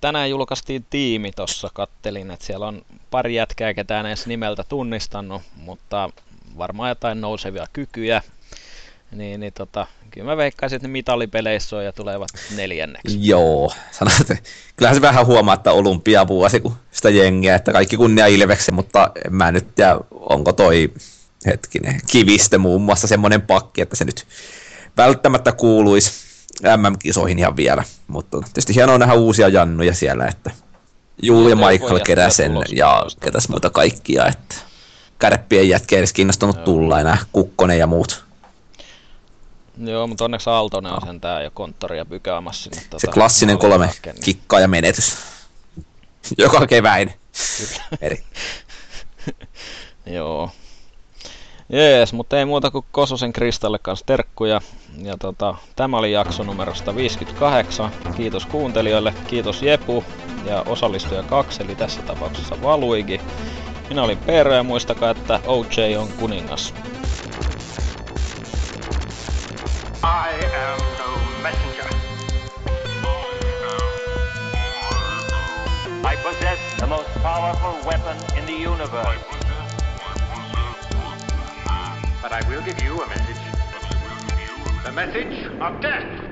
Tänään julkaistiin tiimi tossa, kattelin, että siellä on pari jätkää, ketään edes nimeltä tunnistanut, mutta varmaan jotain nousevia kykyjä. Niin, niin tota, kyllä mä veikkaisin, että ne mitalipeleissä on ja tulevat neljänneksi. Joo, että kyllähän se vähän huomaa, että olympiavuosi, kun sitä jengiä, että kaikki kunnia Ilveksen, mutta en mä nyt tiedä, onko toi hetkinen, kivistö muun muassa semmoinen pakki, että se nyt välttämättä kuuluisi MM-kisoihin ihan vielä, mutta tietysti hienoa nähdä uusia jannuja siellä, että Juu ja Michael Keräsen ja ketäs muuta kaikkia, että kärppien jätkä ei edes kiinnostunut Joo. tulla enää, Kukkonen ja muut. Joo, mutta onneksi Aaltonen on sentään jo konttoria pykäämässä sinne. Se tota, klassinen kolme kikkaa ja menetys. Joka keväin. Joo. Jees, mutta ei muuta kuin Kososen Kristalle kanssa terkkuja. Ja tota, tämä oli jakso numero 158. Kiitos kuuntelijoille, kiitos Jepu ja osallistuja kaksi, eli tässä tapauksessa Valuigi. Minä olin Peero ja muistakaa, että OJ on kuningas. I am no messenger. I possess the most powerful weapon in the universe. But I will give you a message. The message of death.